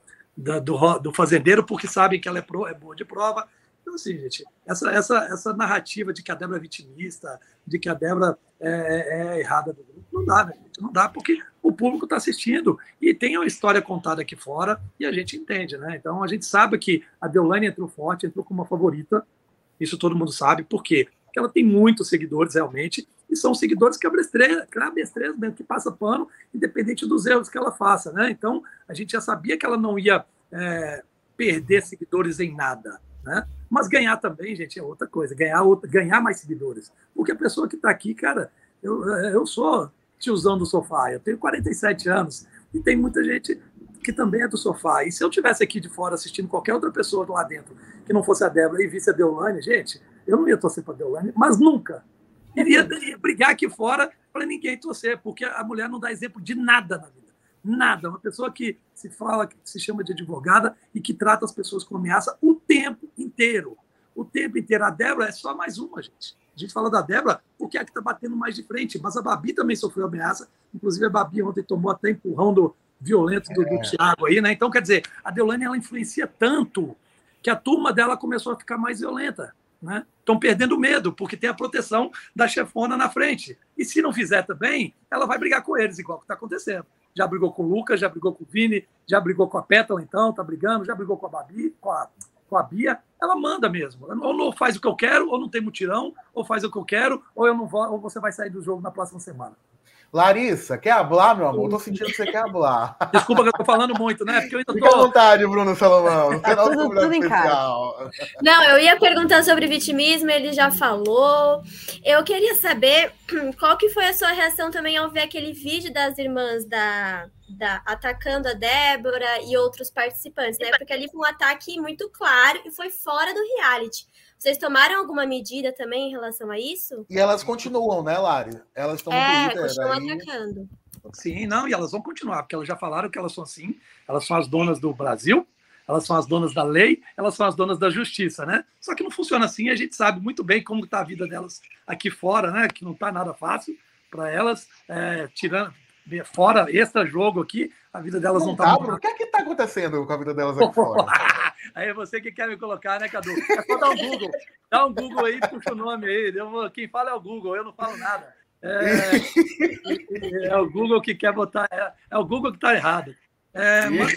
do, do fazendeiro, porque sabem que ela é, pro, é boa de prova. Então, assim, gente, essa, essa, essa narrativa de que a Débora é vitimista, de que a Débora é, é, é errada do grupo, não dá, né, gente? Não dá, porque o público está assistindo e tem uma história contada aqui fora e a gente entende, né? Então a gente sabe que a Deolane entrou forte, entrou como uma favorita, isso todo mundo sabe, por quê? Porque ela tem muitos seguidores realmente e são seguidores que abestreiam, mesmo, que passa pano, independente dos erros que ela faça, né? Então a gente já sabia que ela não ia é, perder seguidores em nada, né? Mas ganhar também, gente, é outra coisa. Ganhar, outra, ganhar mais seguidores. Porque a pessoa que está aqui, cara, eu, eu sou tiozão do sofá, eu tenho 47 anos e tem muita gente que também é do sofá. E se eu tivesse aqui de fora assistindo qualquer outra pessoa lá dentro que não fosse a Débora e visse a Deolane, gente, eu não ia torcer para a Deolane, mas nunca. Iria, iria brigar aqui fora para ninguém torcer, porque a mulher não dá exemplo de nada na vida. Nada. Uma pessoa que se fala, que se chama de advogada e que trata as pessoas com ameaça o tempo inteiro. O tempo inteiro. A Débora é só mais uma, gente. A gente fala da Débora porque é a que está batendo mais de frente, mas a Babi também sofreu ameaça. Inclusive, a Babi ontem tomou até empurrão do, violento do, do é. Thiago aí, né? Então, quer dizer, a Deolane ela influencia tanto que a turma dela começou a ficar mais violenta. Né? Estão perdendo medo, porque tem a proteção da chefona na frente. E se não fizer também, ela vai brigar com eles, igual que está acontecendo já brigou com o Lucas, já brigou com o Vini, já brigou com a Pétala, então, tá brigando, já brigou com a Babi, com a, com a Bia. Ela manda mesmo. Ou não faz o que eu quero, ou não tem mutirão, ou faz o que eu quero, ou eu não vou, ou você vai sair do jogo na próxima semana. Larissa, quer hablar, meu amor? Tô sentindo que você quer hablar. Desculpa que eu tô falando muito, né? Porque eu ainda tô... Fica à vontade, Bruno Salomão. Tá tudo, tudo em casa. Não, eu ia perguntar sobre vitimismo, ele já falou. Eu queria saber qual que foi a sua reação também ao ver aquele vídeo das irmãs da, da atacando a Débora e outros participantes, né? Porque ali foi um ataque muito claro e foi fora do reality. Vocês tomaram alguma medida também em relação a isso? E elas continuam, né, Lari? Elas estão no é, Twitter. continuam aí... atacando. Sim, não, e elas vão continuar, porque elas já falaram que elas são assim, elas são as donas do Brasil, elas são as donas da lei, elas são as donas da justiça, né? Só que não funciona assim, a gente sabe muito bem como está a vida delas aqui fora, né? Que não está nada fácil para elas, é, tirando fora extra jogo aqui, a vida delas não, está. Tá, o que é que está acontecendo com a vida delas aqui fora? Aí é você que quer me colocar, né, Cadu? É só dar um Google. Dá um Google aí, puxa o nome aí. Eu, quem fala é o Google, eu não falo nada. É, é o Google que quer botar. É, é o Google que está errado. É, mas,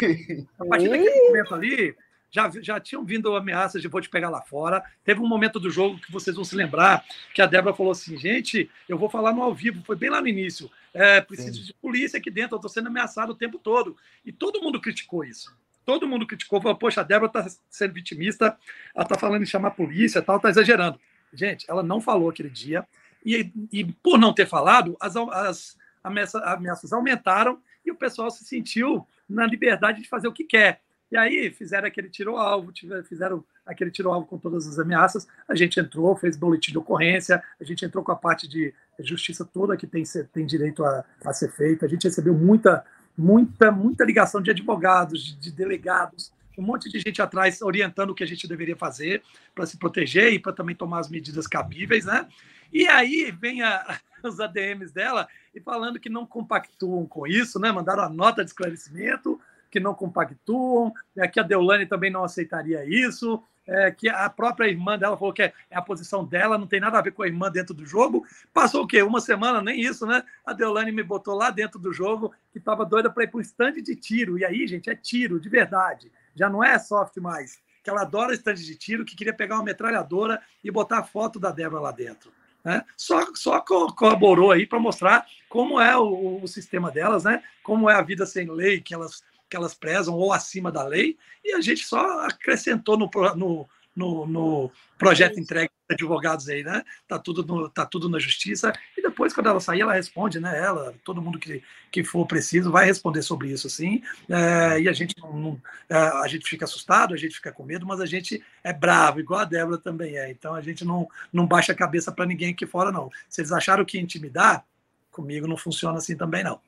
a partir daquele momento ali, já, já tinham vindo ameaças de vou te pegar lá fora. Teve um momento do jogo que vocês vão se lembrar que a Débora falou assim: gente, eu vou falar no ao vivo, foi bem lá no início. É, preciso Sim. de polícia aqui dentro, eu estou sendo ameaçado o tempo todo. E todo mundo criticou isso todo mundo criticou, falou, poxa, a Débora está sendo vitimista, ela está falando em chamar a polícia tal, está exagerando. Gente, ela não falou aquele dia, e, e por não ter falado, as, as ameaças, ameaças aumentaram e o pessoal se sentiu na liberdade de fazer o que quer. E aí fizeram aquele tiro-alvo, fizeram aquele tiro-alvo com todas as ameaças. A gente entrou, fez boletim de ocorrência, a gente entrou com a parte de justiça toda que tem, tem direito a, a ser feita. A gente recebeu muita muita, muita ligação de advogados, de, de delegados, um monte de gente atrás orientando o que a gente deveria fazer para se proteger e para também tomar as medidas cabíveis, né? E aí vem a, os ADMs dela e falando que não compactuam com isso, né? Mandaram a nota de esclarecimento que não compactuam, é, que a Deolane também não aceitaria isso, é, que a própria irmã dela falou que é, é, a posição dela, não tem nada a ver com a irmã dentro do jogo. Passou o quê? Uma semana, nem isso, né? A Deolane me botou lá dentro do jogo, que estava doida para ir para um stand de tiro. E aí, gente, é tiro, de verdade. Já não é soft mais. Que ela adora stand de tiro, que queria pegar uma metralhadora e botar a foto da Débora lá dentro. Né? Só, só colaborou aí para mostrar como é o, o, sistema delas, né? Como é a vida sem lei que elas que elas prezam ou acima da lei, e a gente só acrescentou no, no, no, no projeto entregue de advogados aí, né? Tá tudo, no, tá tudo na justiça, e depois, quando ela sair, ela responde, né? Ela, todo mundo que, que for preciso vai responder sobre isso, sim. É, e a gente não, não é, a gente fica assustado, a gente fica com medo, mas a gente é bravo, igual a Débora também é. Então a gente não, não baixa a cabeça para ninguém aqui fora, não. Se eles acharam que intimidar, comigo não funciona assim também, não.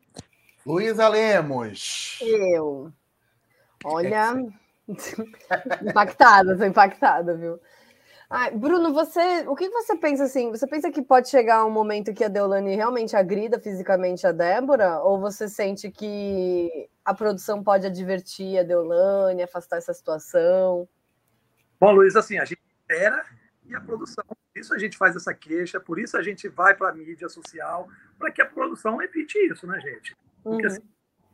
Luísa Lemos. Eu. Olha, impactada, tô impactada, viu? Ai, Bruno, você, o que você pensa assim? Você pensa que pode chegar um momento que a Deolane realmente agrida fisicamente a Débora? Ou você sente que a produção pode advertir a Deolane, afastar essa situação? Bom, Luiz, assim, a gente espera e a produção. Por isso a gente faz essa queixa, por isso a gente vai para a mídia social, para que a produção evite isso, né, gente? Porque uhum. assim,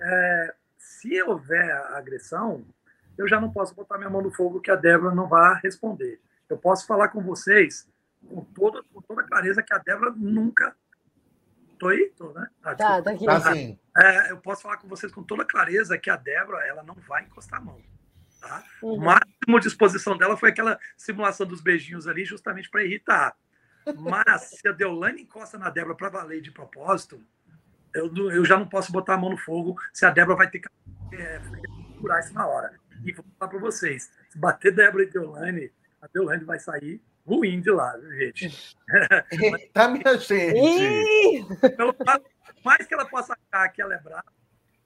é, se houver agressão, eu já não posso botar minha mão no fogo que a Débora não vai responder. Eu posso falar com vocês com toda, com toda clareza que a Débora nunca. Tô aí? Tô, né? Ah, tá, tá aqui. Tá sim. É, eu posso falar com vocês com toda clareza que a Débora ela não vai encostar a mão. Tá? Uhum. O máximo de exposição dela foi aquela simulação dos beijinhos ali, justamente para irritar. Mas se a Deolane encosta na Débora para valer de propósito, eu, eu já não posso botar a mão no fogo se a Débora vai ter que é, segurar isso na hora. E vou falar para vocês: se bater Débora e Deolane, a Deolane vai sair ruim de lá, gente. Tá, minha gente. Pelo mais que ela possa achar que ela é brava,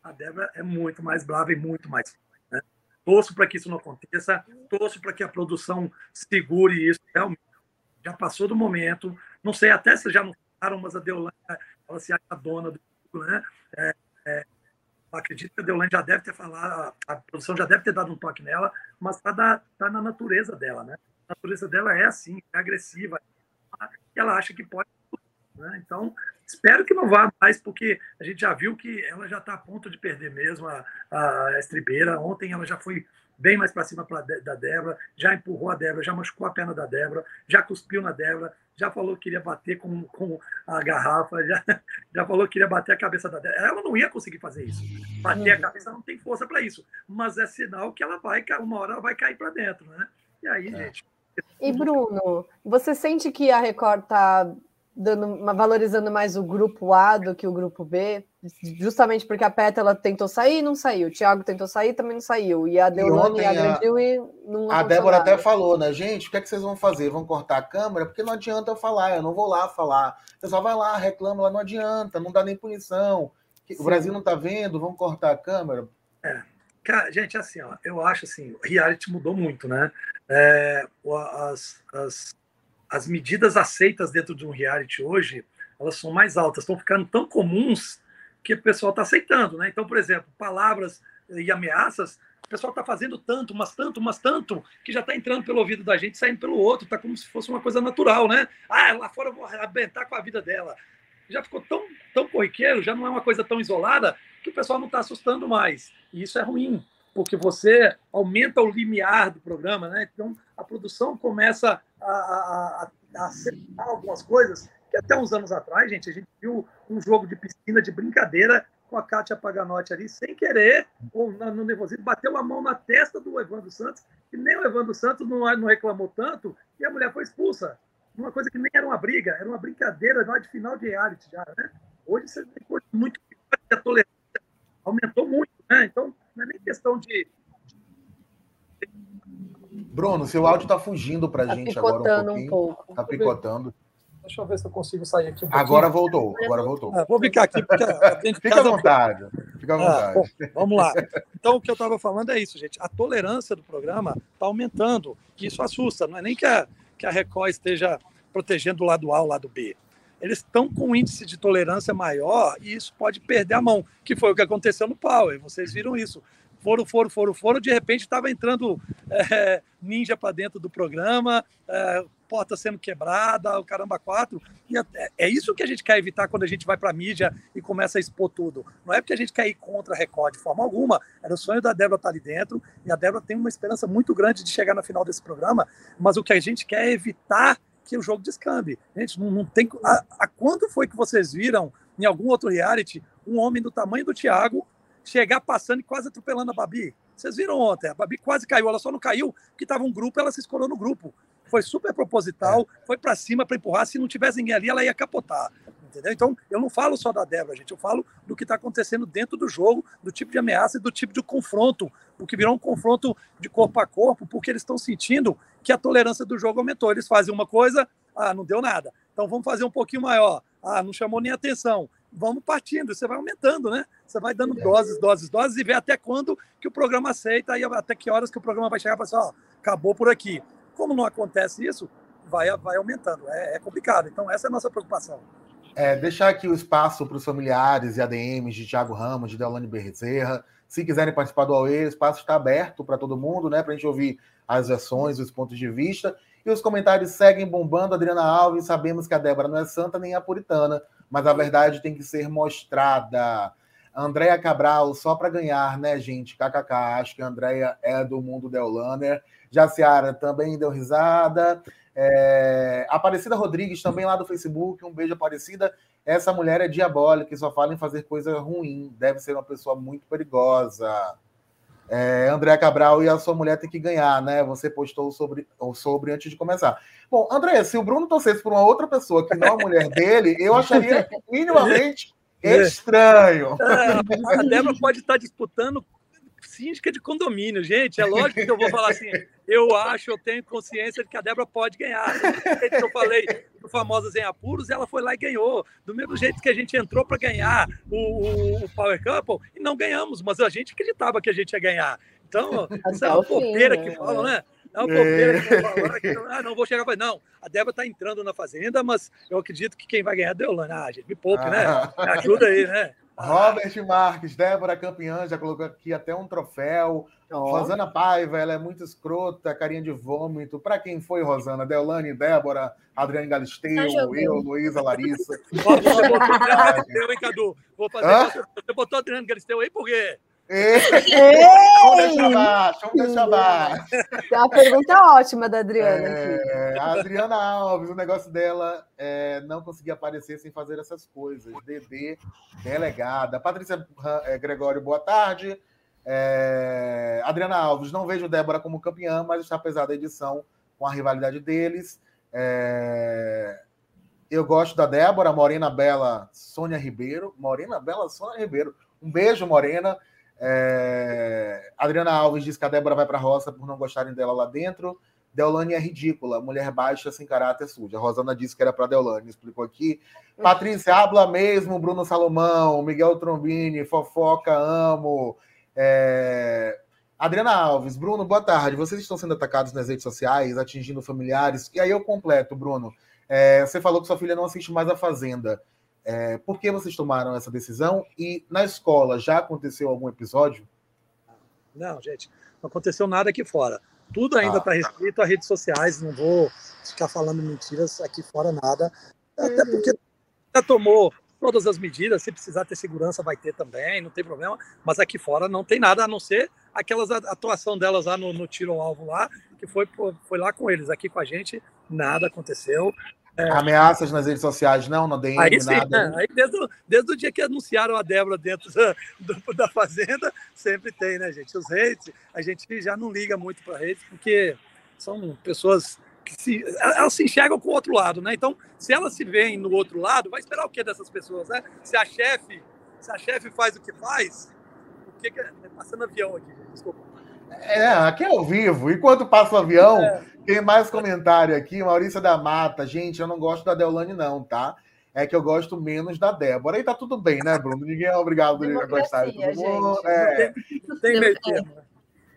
a Débora é muito mais brava e muito mais né? Torço para que isso não aconteça, torço para que a produção segure isso realmente. Já passou do momento, não sei até se já não falaram, mas a Deolane ela se acha dona do né? É, é, acredito que a Deolane já deve ter falado, a produção já deve ter dado um toque nela, mas está tá na natureza dela, né? A natureza dela é assim, é agressiva, e ela acha que pode. Né? Então, espero que não vá mais, porque a gente já viu que ela já está a ponto de perder mesmo a, a estribeira. Ontem ela já foi bem mais para cima pra, da Débora, já empurrou a Débora, já machucou a perna da Débora, já cuspiu na Débora, já falou que queria bater com, com a garrafa, já, já falou que queria bater a cabeça da Débora. Ela não ia conseguir fazer isso. Bater a uhum. cabeça não tem força para isso, mas é sinal que ela vai, uma hora ela vai cair para dentro, né? E aí, é. gente. E Bruno, você sente que a Record está dando, valorizando mais o grupo A do que o grupo B, justamente porque a Pétala tentou sair e não saiu, o Thiago tentou sair também não saiu, e a Deolane agrediu e não A Débora até falou, né, gente, o que, é que vocês vão fazer? Vão cortar a câmera? Porque não adianta eu falar, eu não vou lá falar. Você só vai lá, reclama lá, não adianta, não dá nem punição. Sim. O Brasil não tá vendo, vamos cortar a câmera? É. Cara, gente, assim, ó, eu acho assim, o reality mudou muito, né? É, as, as as medidas aceitas dentro de um reality hoje, elas são mais altas, estão ficando tão comuns que o pessoal está aceitando, né? Então, por exemplo, palavras e ameaças, o pessoal está fazendo tanto, mas tanto, mas tanto, que já está entrando pelo ouvido da gente, saindo pelo outro, está como se fosse uma coisa natural, né? Ah, lá fora eu vou arrebentar com a vida dela. Já ficou tão, tão corriqueiro, já não é uma coisa tão isolada, que o pessoal não está assustando mais. E isso é ruim, porque você aumenta o limiar do programa, né? Então a produção começa a, a, a acertar algumas coisas que até uns anos atrás, gente, a gente viu um jogo de piscina de brincadeira com a Kátia Paganotti ali, sem querer, ou no nervosismo, bateu a mão na testa do Evandro Santos, e nem o Evandro Santos não, não reclamou tanto, e a mulher foi expulsa. Uma coisa que nem era uma briga, era uma brincadeira lá de final de reality já, né? Hoje você tem coisa muito a tolerância aumentou muito, né? Então, não é nem questão de. Bruno, seu áudio está fugindo para a tá gente agora um pouquinho. Um pouco. Tá picotando. Deixa eu ver se eu consigo sair aqui um. Agora voltou, agora voltou. É, vou ficar aqui, porque Fica à vontade. Fica à vontade. bom, vamos lá. Então, o que eu estava falando é isso, gente. A tolerância do programa está aumentando, e isso assusta. Não é nem que a, que a Record esteja protegendo o lado A, o lado B. Eles estão com um índice de tolerância maior e isso pode perder a mão, que foi o que aconteceu no Power. Vocês viram isso foram, foram, foram, foram, de repente estava entrando é, ninja para dentro do programa, é, porta sendo quebrada, o caramba quatro. E é, é isso que a gente quer evitar quando a gente vai para a mídia e começa a expor tudo. Não é porque a gente quer ir contra a Record de forma alguma. Era o sonho da Débora estar ali dentro e a Débora tem uma esperança muito grande de chegar na final desse programa, mas o que a gente quer é evitar que o jogo descambe. Gente, não, não tem. A, a quando foi que vocês viram em algum outro reality um homem do tamanho do Thiago chegar passando e quase atropelando a Babi. Vocês viram ontem, a Babi quase caiu, ela só não caiu porque estava um grupo, ela se escorou no grupo. Foi super proposital, é. foi para cima para empurrar. Se não tivesse ninguém ali, ela ia capotar. Entendeu? Então, eu não falo só da Débora, gente, eu falo do que está acontecendo dentro do jogo, do tipo de ameaça e do tipo de confronto, o que virou um confronto de corpo a corpo, porque eles estão sentindo que a tolerância do jogo aumentou. Eles fazem uma coisa, ah, não deu nada. Então vamos fazer um pouquinho maior. Ah, não chamou nem atenção vamos partindo, você vai aumentando, né? Você vai dando doses, doses, doses e vê até quando que o programa aceita e até que horas que o programa vai chegar para falar, ó, acabou por aqui. Como não acontece isso, vai, vai aumentando. É, é complicado. Então, essa é a nossa preocupação. É, deixar aqui o espaço para os familiares e ADMs de Thiago Ramos, de Deolane Bezerra. Se quiserem participar do AUE, o espaço está aberto para todo mundo, né? Para a gente ouvir as versões, os pontos de vista. E os comentários seguem bombando. Adriana Alves, sabemos que a Débora não é santa nem a puritana, mas a verdade tem que ser mostrada. Andréia Cabral, só para ganhar, né, gente? KKK, acho que a Andréia é do mundo Deolaner. Jaciara também deu risada. É... Aparecida Rodrigues, também lá do Facebook. Um beijo, Aparecida. Essa mulher é diabólica e só fala em fazer coisa ruim. Deve ser uma pessoa muito perigosa. É, André Cabral e a sua mulher tem que ganhar, né? Você postou sobre, sobre antes de começar. Bom, André, se o Bruno torcesse por uma outra pessoa que não a mulher dele, eu acharia minimamente é. estranho. É, a Débora pode estar disputando síndica de condomínio, gente. É lógico que eu vou falar assim. Eu acho, eu tenho consciência de que a Débora pode ganhar. Do jeito que eu falei do Famosas em Apuros, ela foi lá e ganhou. Do mesmo jeito que a gente entrou para ganhar o, o, o, Power Couple e não ganhamos, mas a gente acreditava que a gente ia ganhar. Então, essa é uma bobeira que falam, né? É uma bobeira que. Que, ah, não vou chegar para. Não, a Débora está entrando na fazenda, mas eu acredito que quem vai ganhar é a Deolane. Ah, gente, me poupe, né? Me ajuda aí, né? Robert Marques, Débora campeã, já colocou aqui até um troféu. Oh. Rosana Paiva, ela é muito escrota, carinha de vômito. Para quem foi, Rosana? Deolane, Débora, Adriane Galisteu, tá eu, Luísa, Larissa. Você botou Adriane Galisteu, hein, Cadu? Vou fazer. Você botou Adriane Galisteu aí por quê? Vamos deixar baixo, vamos deixar baixo. É uma pergunta ótima da Adriana. É, a Adriana Alves, o negócio dela é não conseguir aparecer sem fazer essas coisas. DD, delegada. Patrícia é, Gregório, boa tarde. É, Adriana Alves, não vejo Débora como campeã, mas está pesada a edição com a rivalidade deles. É, eu gosto da Débora, Morena Bela, Sônia Ribeiro. Morena Bela, Sônia Ribeiro. Um beijo, Morena. É... Adriana Alves diz que a Débora vai para a roça por não gostarem dela lá dentro. Deolane é ridícula, mulher baixa sem caráter suja. A Rosana disse que era para Deolane, explicou aqui. Patrícia, habla mesmo, Bruno Salomão, Miguel Trombini, fofoca, amo. É... Adriana Alves, Bruno, boa tarde. Vocês estão sendo atacados nas redes sociais, atingindo familiares. E aí eu completo, Bruno. É... Você falou que sua filha não assiste mais a Fazenda. É, por que vocês tomaram essa decisão? E na escola já aconteceu algum episódio? Não, gente, não aconteceu nada aqui fora. Tudo ainda está ah. restrito a redes sociais, não vou ficar falando mentiras aqui fora nada. Até porque já tomou todas as medidas, se precisar ter segurança vai ter também, não tem problema, mas aqui fora não tem nada a não ser aquelas atuação delas lá no, no tiro ao alvo lá, que foi, foi lá com eles, aqui com a gente, nada aconteceu. É. Ameaças nas redes sociais, não, no DM, aí, sim, nada. Né? Aí desde, desde o dia que anunciaram a Débora dentro da, do, da Fazenda, sempre tem, né, gente? Os redes, a gente já não liga muito para redes, porque são pessoas que se, elas se enxergam com o outro lado, né? Então, se elas se veem no outro lado, vai esperar o que dessas pessoas, né? Se a chefe, se a chefe faz o que faz, o que, que é passando avião aqui, desculpa. É, aqui é ao vivo. Enquanto passa o avião, é. Quem mais comentário aqui? Maurícia da Mata. Gente, eu não gosto da Deolane, não, tá? É que eu gosto menos da Débora. E tá tudo bem, né, Bruno? Ninguém é obrigado a gostar de todo mundo. É. Não tem termo.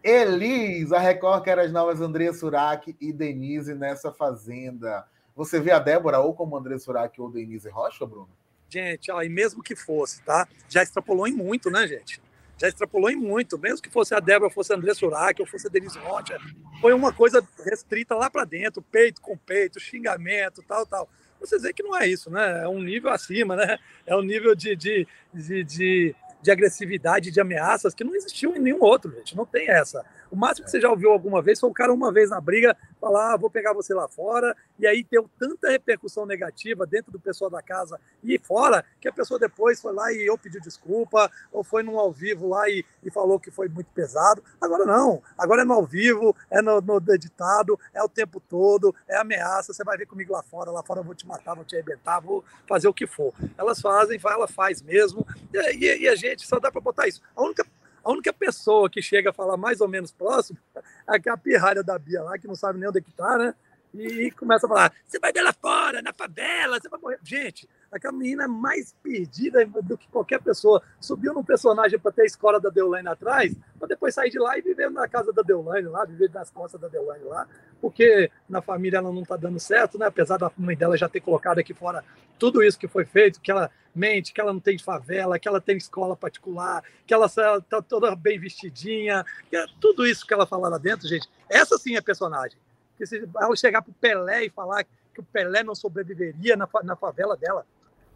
Elis, a Record quer as novas André Surak e Denise nessa fazenda. Você vê a Débora ou como André Surak ou Denise Rocha, Bruno? Gente, ó, e mesmo que fosse, tá? Já extrapolou em muito, né, gente? Já extrapolou em muito. Mesmo que fosse a Débora, fosse a André Surak ou fosse a Denise Rocha, foi uma coisa restrita lá para dentro, peito com peito, xingamento, tal, tal. Vocês veem que não é isso, né? É um nível acima, né? É um nível de, de, de, de de agressividade, de ameaças, que não existiu em nenhum outro, gente. Não tem essa. O máximo que você já ouviu alguma vez foi o cara uma vez na briga falar, ah, vou pegar você lá fora, e aí deu tanta repercussão negativa dentro do pessoal da casa e fora, que a pessoa depois foi lá e ou pediu desculpa, ou foi num ao vivo lá e, e falou que foi muito pesado. Agora não, agora é no ao vivo, é no, no editado, é o tempo todo, é ameaça, você vai ver comigo lá fora, lá fora eu vou te matar, vou te arrebentar, vou fazer o que for. Elas fazem, ela faz mesmo, e, e, e a gente só dá para botar isso. A única a única pessoa que chega a falar mais ou menos próximo é a pirralha da Bia lá, que não sabe nem onde é que tá, né? E começa a falar: você vai lá fora, na favela, você vai morrer. Gente, aquela menina é mais perdida do que qualquer pessoa. Subiu num personagem para ter a escola da Deolane atrás, para depois sair de lá e viver na casa da Deolane lá, viver nas costas da Deolane lá, porque na família ela não está dando certo, né? Apesar da mãe dela já ter colocado aqui fora tudo isso que foi feito, que ela mente, que ela não tem favela, que ela tem escola particular, que ela está toda bem vestidinha, é tudo isso que ela fala lá dentro, gente. Essa sim é personagem. Que se ao chegar para o Pelé e falar que o Pelé não sobreviveria na, na favela dela,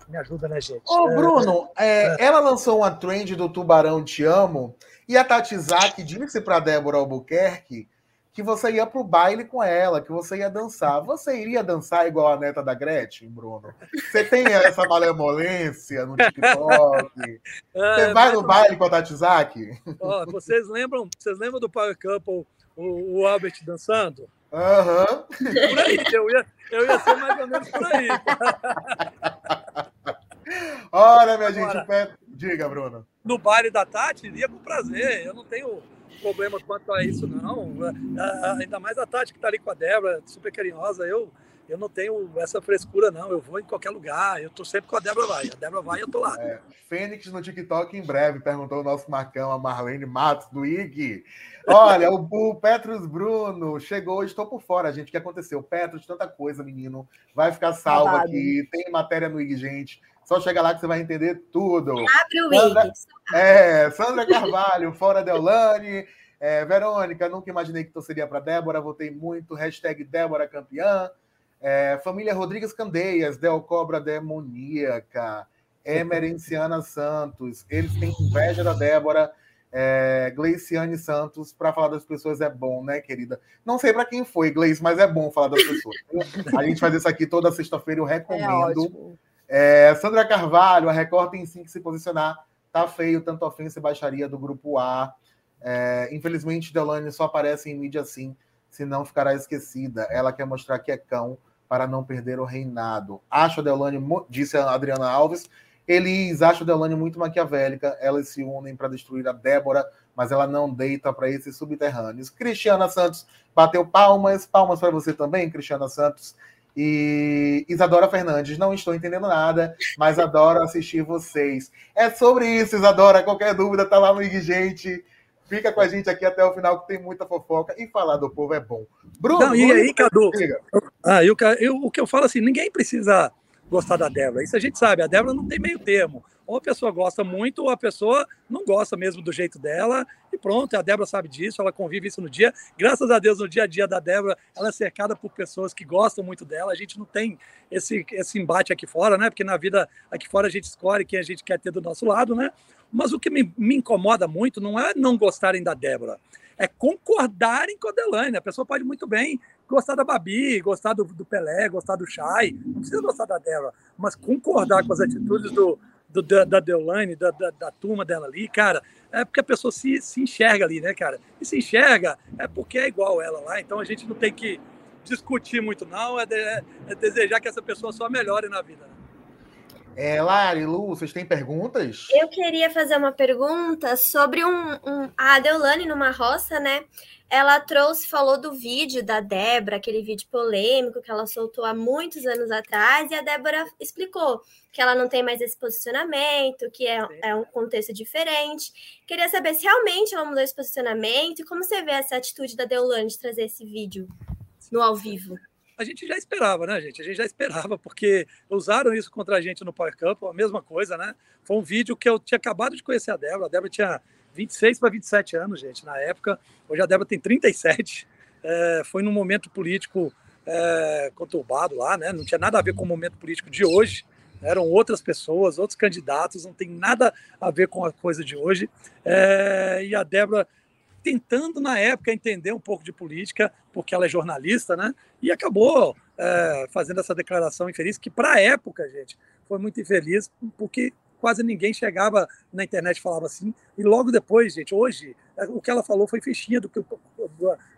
me ajuda, né, gente? Ô, Bruno, é, é. ela lançou uma trend do Tubarão Te Amo e a Tati Zaki disse para Débora Albuquerque que você ia pro baile com ela, que você ia dançar. Você iria dançar igual a neta da Gretchen, Bruno? Você tem essa malemolência no TikTok? Você é, vai no baile com a Tati Zaki? Ó, vocês lembram, vocês lembram do Power Couple, o, o Albert dançando? Aham. Uhum. Por aí, eu ia, eu ia ser mais ou menos por aí. Olha, minha Agora, gente, pé... diga, Bruno. No baile da Tati, iria com prazer. Eu não tenho problema quanto a isso, não. Ainda mais a Tati que está ali com a Débora, super carinhosa. Eu, eu não tenho essa frescura, não. Eu vou em qualquer lugar. Eu tô sempre com a Débora vai. A Débora vai e eu tô lá. É, Fênix no TikTok em breve, perguntou o nosso Marcão, a Marlene Matos, do IG. Olha, o, o Petrus Bruno chegou, estou por fora, gente. O que aconteceu? Petrus, tanta coisa, menino. Vai ficar salvo aqui. Tem matéria no IG, gente. Só chega lá que você vai entender tudo. Abre o Sandra, É, Sandra Carvalho, fora Deolane. É, Verônica, nunca imaginei que torceria para Débora, votei muito. Hashtag Débora campeã. É, família Rodrigues Candeias, Del Cobra Demoníaca. Emerenciana Santos. Eles têm inveja da Débora é, Gleiciane Santos, para falar das pessoas é bom, né, querida? Não sei para quem foi, Gleice, mas é bom falar das pessoas. a gente faz isso aqui toda sexta-feira, eu é recomendo. É, Sandra Carvalho, a Record tem sim que se posicionar. Tá feio, tanto ofensa e baixaria do grupo A. É, infelizmente, Delane só aparece em mídia assim, senão ficará esquecida. Ela quer mostrar que é cão para não perder o reinado. Acho a Delane, disse a Adriana Alves, Elis acha a Delane muito maquiavélica. Elas se unem para destruir a Débora, mas ela não deita para esses subterrâneos. Cristiana Santos bateu palmas. Palmas para você também, Cristiana Santos. E Isadora Fernandes, não estou entendendo nada, mas adoro assistir vocês. É sobre isso, Isadora. Qualquer dúvida, tá lá no IG, gente. Fica com a gente aqui até o final, que tem muita fofoca. E falar do povo é bom. Bruno, não, e aí, Cadu? Ah, eu, eu, o que eu falo assim, ninguém precisa gostar da Débora. Isso a gente sabe, a Débora não tem meio termo. Ou a pessoa gosta muito, ou a pessoa não gosta mesmo do jeito dela, e pronto, a Débora sabe disso, ela convive isso no dia. Graças a Deus, no dia a dia da Débora, ela é cercada por pessoas que gostam muito dela. A gente não tem esse, esse embate aqui fora, né? Porque na vida aqui fora a gente escolhe quem a gente quer ter do nosso lado, né? Mas o que me, me incomoda muito não é não gostarem da Débora, é concordarem com a Delane. A pessoa pode muito bem gostar da Babi, gostar do, do Pelé, gostar do Chay, não precisa gostar da Débora, mas concordar com as atitudes do, do da, da Deolane, da, da, da, turma dela ali, cara, é porque a pessoa se, se enxerga ali, né, cara? E se enxerga é porque é igual ela lá, então a gente não tem que discutir muito, não, é, de, é desejar que essa pessoa só melhore na vida. Né? É, Lari, Lu, vocês têm perguntas? Eu queria fazer uma pergunta sobre um, um, a Deolane numa roça, né? Ela trouxe, falou do vídeo da Débora, aquele vídeo polêmico que ela soltou há muitos anos atrás, e a Débora explicou que ela não tem mais esse posicionamento, que é, é um contexto diferente. Queria saber se realmente ela mudou esse posicionamento e como você vê essa atitude da Deolane de trazer esse vídeo no ao vivo a gente já esperava, né, gente? A gente já esperava, porque usaram isso contra a gente no Power Camp, a mesma coisa, né? Foi um vídeo que eu tinha acabado de conhecer a Débora. A Débora tinha 26 para 27 anos, gente, na época. Hoje a Débora tem 37. É, foi num momento político é, conturbado lá, né? Não tinha nada a ver com o momento político de hoje. Eram outras pessoas, outros candidatos, não tem nada a ver com a coisa de hoje. É, e a Débora tentando, na época, entender um pouco de política, porque ela é jornalista, né? E acabou é, fazendo essa declaração infeliz, que para a época, gente, foi muito infeliz, porque quase ninguém chegava na internet e falava assim. E logo depois, gente, hoje, é, o que ela falou foi fichinha do que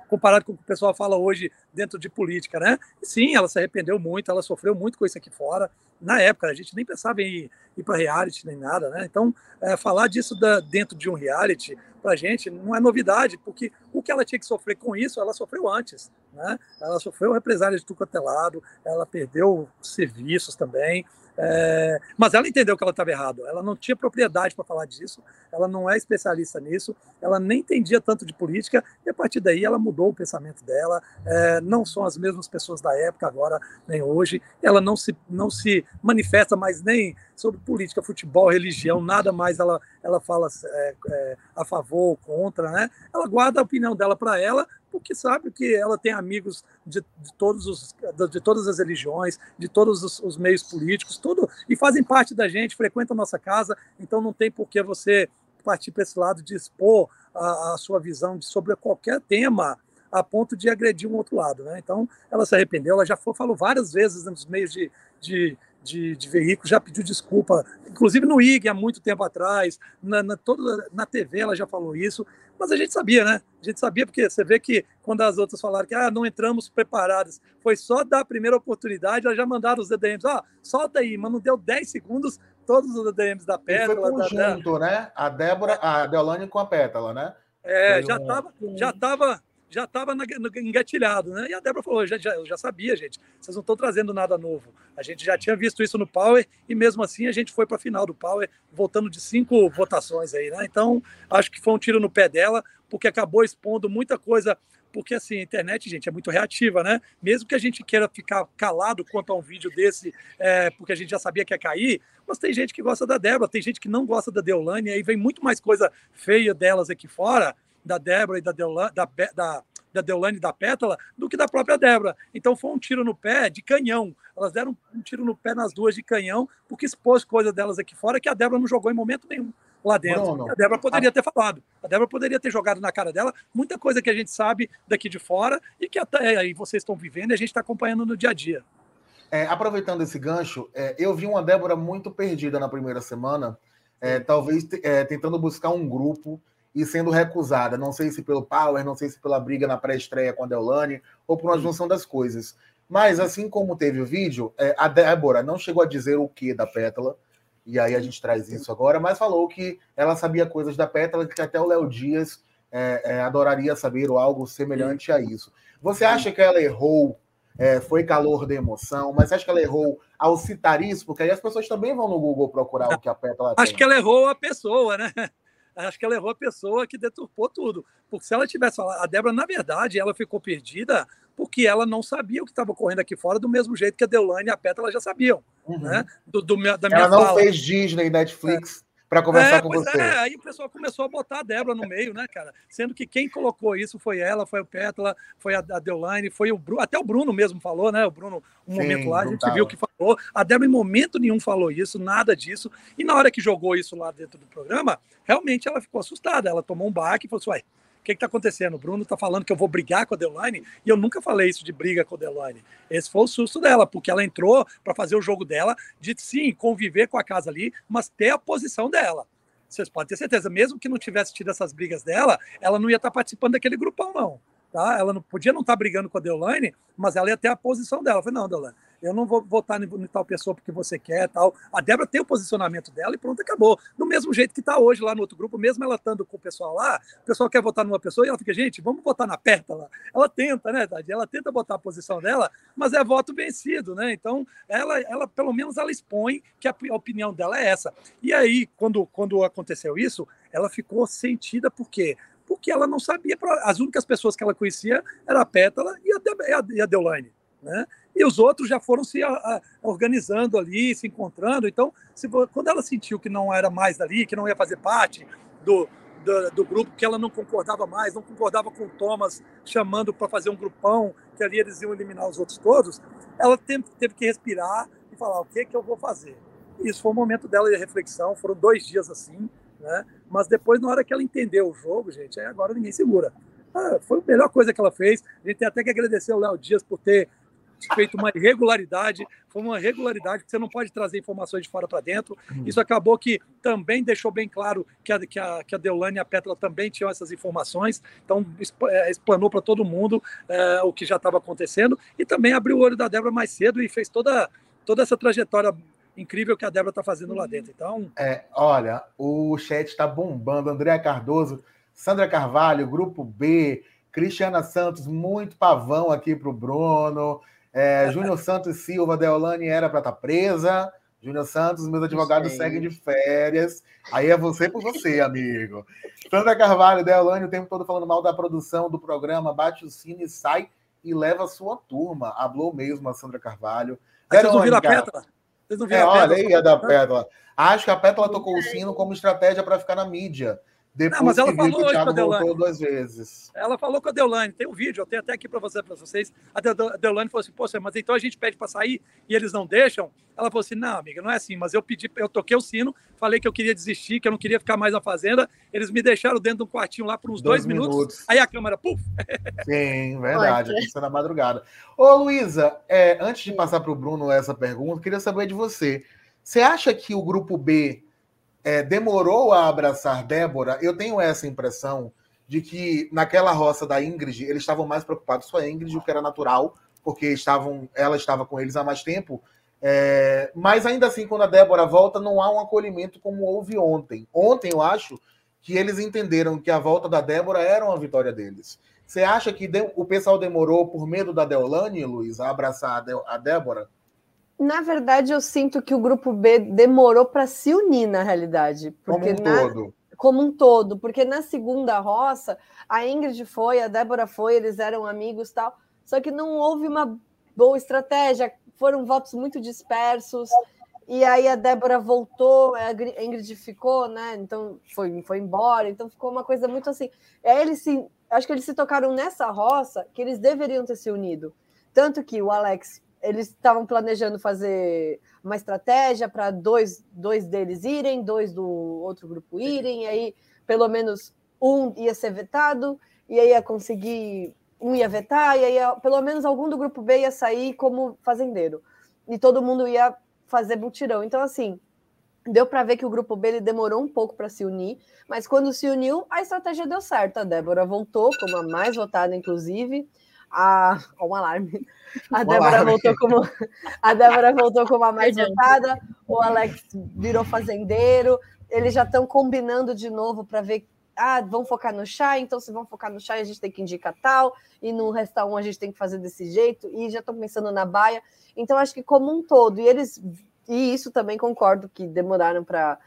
comparado com o que o pessoal fala hoje dentro de política, né? Sim, ela se arrependeu muito, ela sofreu muito com isso aqui fora. Na época, a gente nem pensava em ir, ir para reality nem nada, né? Então, é, falar disso da, dentro de um reality, para a gente, não é novidade, porque o que ela tinha que sofrer com isso, ela sofreu antes, né? Ela sofreu represália de tudo é lado, ela perdeu serviços também, é, mas ela entendeu que ela estava errado. Ela não tinha propriedade para falar disso. Ela não é especialista nisso. Ela nem entendia tanto de política. E a partir daí ela mudou o pensamento dela. É, não são as mesmas pessoas da época agora nem hoje. Ela não se não se manifesta mais nem sobre política, futebol, religião, nada mais. Ela ela fala é, é a favor ou contra, né? Ela guarda a opinião dela para ela porque sabe que ela tem amigos de, de todos os, de todas as religiões, de todos os, os, meios políticos, tudo, e fazem parte da gente, frequentam nossa casa, então não tem por que você partir para esse lado de expor a, a sua visão de, sobre qualquer tema a ponto de agredir um outro lado. Né? Então, ela se arrependeu, ela já foi, falou várias vezes nos meios de, de, de, de veículos, já pediu desculpa, inclusive no IG há muito tempo atrás, na, na, toda, na TV ela já falou isso, mas a gente sabia, né? A gente sabia porque você vê que quando as outras falaram que ah, não entramos preparadas, foi só dar a primeira oportunidade, elas já mandaram os DDMs, ah, solta aí, mas não deu 10 segundos, todos os DDMs da Pétala. E foi conjunto, da... né? A Débora, a Deolane com a Pétala, né? É, já estava já tava já estava engatilhado, né? E a Débora falou: já, já, eu já sabia, gente, vocês não estão trazendo nada novo. A gente já tinha visto isso no Power e mesmo assim a gente foi para a final do Power, voltando de cinco votações aí, né? Então, acho que foi um tiro no pé dela, porque acabou expondo muita coisa. Porque assim, a internet, gente, é muito reativa, né? Mesmo que a gente queira ficar calado quanto a um vídeo desse, é, porque a gente já sabia que ia cair, mas tem gente que gosta da Débora, tem gente que não gosta da Deolane, aí vem muito mais coisa feia delas aqui fora da Débora e da Deolane, da, da, da Deolane e da Pétala do que da própria Débora. Então foi um tiro no pé de canhão. Elas deram um tiro no pé nas duas de canhão, porque expôs coisa delas aqui fora que a Débora não jogou em momento nenhum lá dentro. A Débora poderia ter falado. A Débora poderia ter jogado na cara dela muita coisa que a gente sabe daqui de fora e que até aí vocês estão vivendo e a gente está acompanhando no dia a dia. É, aproveitando esse gancho, é, eu vi uma Débora muito perdida na primeira semana, é, talvez é, tentando buscar um grupo e sendo recusada. Não sei se pelo Power, não sei se pela briga na pré-estreia com a Deolane ou por uma junção das coisas. Mas, assim como teve o vídeo, é, a Débora não chegou a dizer o que da Pétala, e aí a gente traz isso agora, mas falou que ela sabia coisas da Pétala que até o Léo Dias é, é, adoraria saber ou algo semelhante a isso. Você acha que ela errou? É, foi calor da emoção, mas acha que ela errou ao citar isso? Porque aí as pessoas também vão no Google procurar o que a Pétala Acho que ela errou a pessoa, né? Acho que ela errou a pessoa que deturpou tudo. Porque se ela tivesse falado, a Débora, na verdade, ela ficou perdida porque ela não sabia o que estava ocorrendo aqui fora, do mesmo jeito que a Deolane e a Pétala já sabiam. Uhum. Né? Do, do, da minha ela não fala. fez Disney, Netflix. É para conversar é, com você. É, aí o pessoal começou a botar a Débora no meio, né, cara? Sendo que quem colocou isso foi ela, foi o Pétala, foi a, a Deolane, foi o Bruno, até o Bruno mesmo falou, né? O Bruno, um Sim, momento lá, a gente viu que falou. A Débora em momento nenhum falou isso, nada disso. E na hora que jogou isso lá dentro do programa, realmente ela ficou assustada. Ela tomou um baque e falou assim: uai, o que está acontecendo? O Bruno está falando que eu vou brigar com a Deolane e eu nunca falei isso de briga com a Deolane. Esse foi o susto dela, porque ela entrou para fazer o jogo dela, de sim, conviver com a casa ali, mas ter a posição dela. Vocês podem ter certeza, mesmo que não tivesse tido essas brigas dela, ela não ia estar tá participando daquele grupão, não. Tá? Ela não podia não estar tá brigando com a Deolane, mas ela ia ter a posição dela. Eu falei, não, Deolane, eu não vou votar em tal pessoa porque você quer tal. A Débora tem o posicionamento dela e pronto, acabou. Do mesmo jeito que está hoje lá no outro grupo, mesmo ela estando com o pessoal lá, o pessoal quer votar numa pessoa e ela fica, gente, vamos votar na Pétala. Ela tenta, né, Tati? Ela tenta botar a posição dela, mas é voto vencido, né? Então, ela, ela pelo menos, ela expõe que a, a opinião dela é essa. E aí, quando, quando aconteceu isso, ela ficou sentida por quê? Porque ela não sabia, as únicas pessoas que ela conhecia era a Pétala e a, e a Deolane. Né? E os outros já foram se a, a, organizando ali, se encontrando. Então, se, quando ela sentiu que não era mais dali, que não ia fazer parte do, do, do grupo, que ela não concordava mais, não concordava com o Thomas chamando para fazer um grupão, que ali eles iam eliminar os outros todos, ela teve, teve que respirar e falar: o que, que eu vou fazer? Isso foi um momento dela de reflexão, foram dois dias assim, né? Mas depois, na hora que ela entendeu o jogo, gente, aí agora ninguém segura. Ah, foi a melhor coisa que ela fez. A gente tem até que agradecer ao Léo Dias por ter feito uma irregularidade, foi uma regularidade que você não pode trazer informações de fora para dentro. Uhum. Isso acabou que também deixou bem claro que a, que a, que a Deolane e a Petra também tinham essas informações, então é, explanou para todo mundo é, o que já estava acontecendo e também abriu o olho da Débora mais cedo e fez toda, toda essa trajetória incrível que a Débora está fazendo lá dentro. Então, é, olha, o chat está bombando. Andréa Cardoso, Sandra Carvalho, Grupo B, Cristiana Santos, muito pavão aqui para o Bruno. É, Júnior Santos Silva, Deolane era para estar tá presa. Júnior Santos, meus advogados seguem de férias. Aí é você por você, amigo. Sandra Carvalho, Deolane, o tempo todo falando mal da produção do programa. Bate o sino e sai e leva a sua turma. Hablou mesmo a Sandra Carvalho. Vocês não viram a pétala? Vocês não viram é, a pétala? Olha aí a da pétala. Acho que a pétala tocou o sino como estratégia para ficar na mídia. Depois não, mas ela falou hoje com a Deolane. duas vezes. Ela falou com a Deolane. Tem um vídeo, eu tenho até aqui para você, para vocês. A Deolane falou assim: Poxa, mas então a gente pede para sair e eles não deixam? Ela falou assim: Não, amiga, não é assim. Mas eu pedi, eu toquei o sino, falei que eu queria desistir, que eu não queria ficar mais na fazenda. Eles me deixaram dentro de um quartinho lá por uns dois, dois minutos. minutos. Aí a câmera, puf! Sim, verdade. É na madrugada. Ô, Luísa, é, antes de passar para o Bruno essa pergunta, queria saber de você. Você acha que o grupo B é, demorou a abraçar Débora, eu tenho essa impressão de que naquela roça da Ingrid, eles estavam mais preocupados com a Ingrid, o que era natural, porque estavam, ela estava com eles há mais tempo. É, mas ainda assim, quando a Débora volta, não há um acolhimento como houve ontem. Ontem, eu acho que eles entenderam que a volta da Débora era uma vitória deles. Você acha que o pessoal demorou por medo da Deolane, Luiz, a abraçar a, a Débora? Na verdade, eu sinto que o grupo B demorou para se unir na realidade. Porque como um na... todo. Como um todo, porque na segunda roça, a Ingrid foi, a Débora foi, eles eram amigos tal. Só que não houve uma boa estratégia, foram votos muito dispersos. E aí a Débora voltou, a Ingrid ficou, né? Então foi, foi embora, então ficou uma coisa muito assim. Aí eles se, acho que eles se tocaram nessa roça que eles deveriam ter se unido. Tanto que o Alex eles estavam planejando fazer uma estratégia para dois, dois deles irem, dois do outro grupo irem, e aí pelo menos um ia ser vetado, e aí ia conseguir, um ia vetar, e aí pelo menos algum do grupo B ia sair como fazendeiro. E todo mundo ia fazer mutirão. Então, assim, deu para ver que o grupo B ele demorou um pouco para se unir, mas quando se uniu, a estratégia deu certo. A Débora voltou como a mais votada, inclusive a, um alarme. A Débora voltou como a Débora voltou como a mais votada, o Alex virou fazendeiro, eles já estão combinando de novo para ver ah, vão focar no chá, então se vão focar no chá, a gente tem que indicar tal, e no restaurante a gente tem que fazer desse jeito, e já estão pensando na baia. Então, acho que como um todo, e eles, e isso também concordo que demoraram para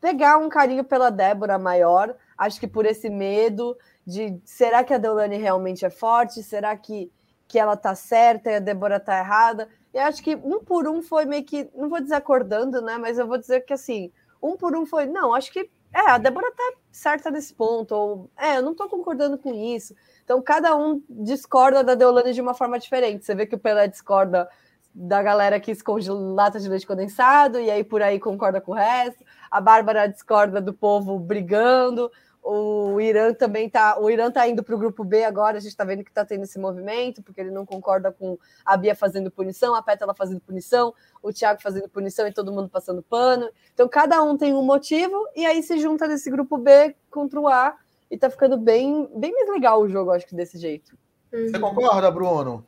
pegar um carinho pela Débora maior, acho que por esse medo, de será que a Deolane realmente é forte? Será que, que ela tá certa e a Débora tá errada? Eu acho que um por um foi meio que, não vou dizer acordando, né? Mas eu vou dizer que assim, um por um foi, não, acho que é, a Débora tá certa nesse ponto, ou é, eu não tô concordando com isso. Então, cada um discorda da Deolane de uma forma diferente. Você vê que o Pelé discorda da galera que esconde lata de leite condensado, e aí por aí concorda com o resto. A Bárbara discorda do povo brigando. O Irã também tá. O Irã tá indo para o grupo B agora. A gente está vendo que está tendo esse movimento, porque ele não concorda com a Bia fazendo punição, a Pétala fazendo punição, o Thiago fazendo punição e todo mundo passando pano. Então, cada um tem um motivo, e aí se junta nesse grupo B contra o A E tá ficando bem, bem mais legal o jogo, acho que desse jeito. Você concorda, Bruno?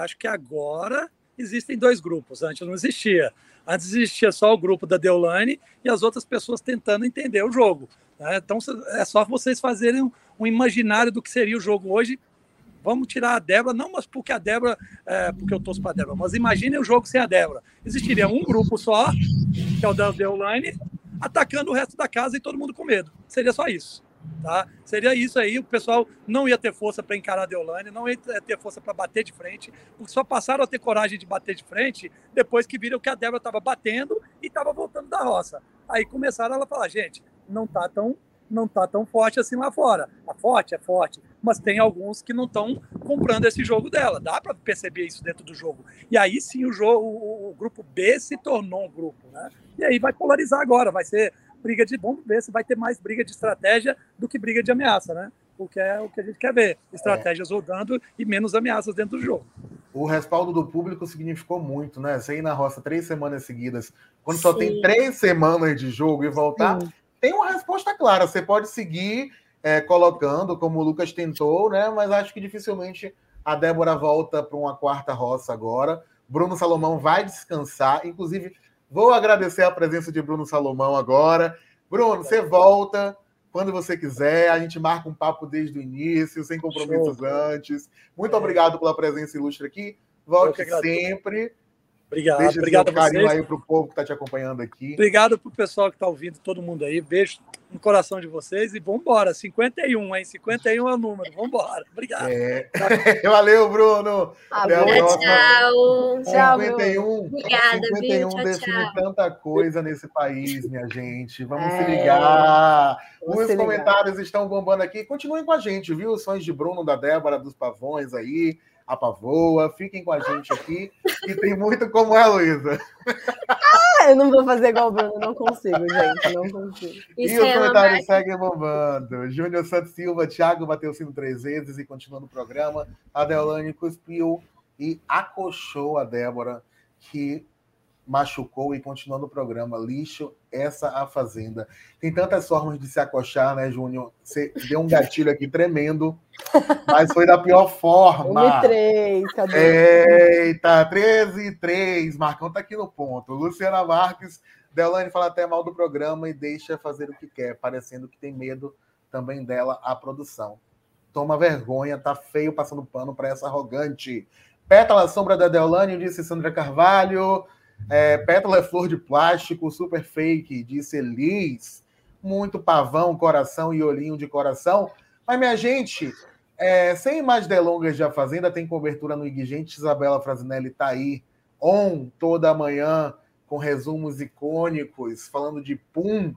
Acho que agora existem dois grupos. Antes não existia. Antes existia só o grupo da Deolane e as outras pessoas tentando entender o jogo. Né? Então é só vocês fazerem um, um imaginário do que seria o jogo hoje. Vamos tirar a Débora, não mas porque a Débora, é, porque eu torço para a Débora, mas imaginem o jogo sem a Débora. Existiria um grupo só, que é o da Deolane, atacando o resto da casa e todo mundo com medo. Seria só isso. Tá? Seria isso aí, o pessoal não ia ter força para encarar a Deolane, não ia ter força para bater de frente, porque só passaram a ter coragem de bater de frente depois que viram que a Débora estava batendo e estava voltando da roça. Aí começaram a falar, gente, não tá tão não tá tão forte assim lá fora. A forte é forte, mas tem alguns que não estão comprando esse jogo dela. Dá para perceber isso dentro do jogo. E aí sim o jogo, o, o grupo B se tornou um grupo, né? E aí vai polarizar agora, vai ser briga de. Vamos ver se vai ter mais briga de estratégia do que briga de ameaça, né? Porque é o que a gente quer ver: estratégias é. rodando e menos ameaças dentro do jogo. O respaldo do público significou muito, né? Você ir na roça três semanas seguidas, quando Sim. só tem três semanas de jogo e voltar, Sim. Tem uma resposta clara. Você pode seguir é, colocando, como o Lucas tentou, né? Mas acho que dificilmente a Débora volta para uma quarta roça agora. Bruno Salomão vai descansar, inclusive Vou agradecer a presença de Bruno Salomão agora. Bruno, você volta quando você quiser. A gente marca um papo desde o início, sem compromissos Show. antes. Muito é. obrigado pela presença ilustre aqui. Volte sempre. Obrigado, Deixa obrigado seu carinho aí para o povo que está te acompanhando aqui. Obrigado para o pessoal que está ouvindo, todo mundo aí. Beijo no coração de vocês e vamos embora. 51, hein? 51 é o número. Vamos embora. Obrigado. É. Valeu, Bruno. Até a próxima. Tchau. Tchau. 51. Obrigada, 51 viu? define tchau. tanta coisa nesse país, minha gente. Vamos é. se ligar. Vamos Os se comentários ligar. estão bombando aqui. Continuem com a gente, viu? Sons de Bruno, da Débora, dos Pavões aí a Pavoa. Fiquem com a gente aqui, e tem muito como é, Luísa. Ah, eu não vou fazer igual o Bruno, não consigo, gente, não consigo. Isso e os é comentários seguem bombando. Júnior Santos Silva, Thiago bateu o sino três vezes e continua no programa. A Deolane cuspiu e acochou a Débora, que machucou e continuou no programa. Lixo, essa a Fazenda. Tem tantas formas de se acochar, né, Júnior? Você deu um gatilho aqui tremendo, mas foi da pior forma. 3, cadê? Eita, 13 e 3. Marcão tá aqui no ponto. Luciana Marques, Delane fala até mal do programa e deixa fazer o que quer, parecendo que tem medo também dela a produção. Toma vergonha, tá feio passando pano para essa arrogante. Pétala Sombra da Deolane, disse Sandra Carvalho. É, pétala é flor de plástico, super fake, disse Elis. Muito pavão, coração e olhinho de coração. Mas, minha gente, é, sem mais delongas de A Fazenda, tem cobertura no Igigente. Isabela Frasinelli está aí, on, toda manhã, com resumos icônicos, falando de pum,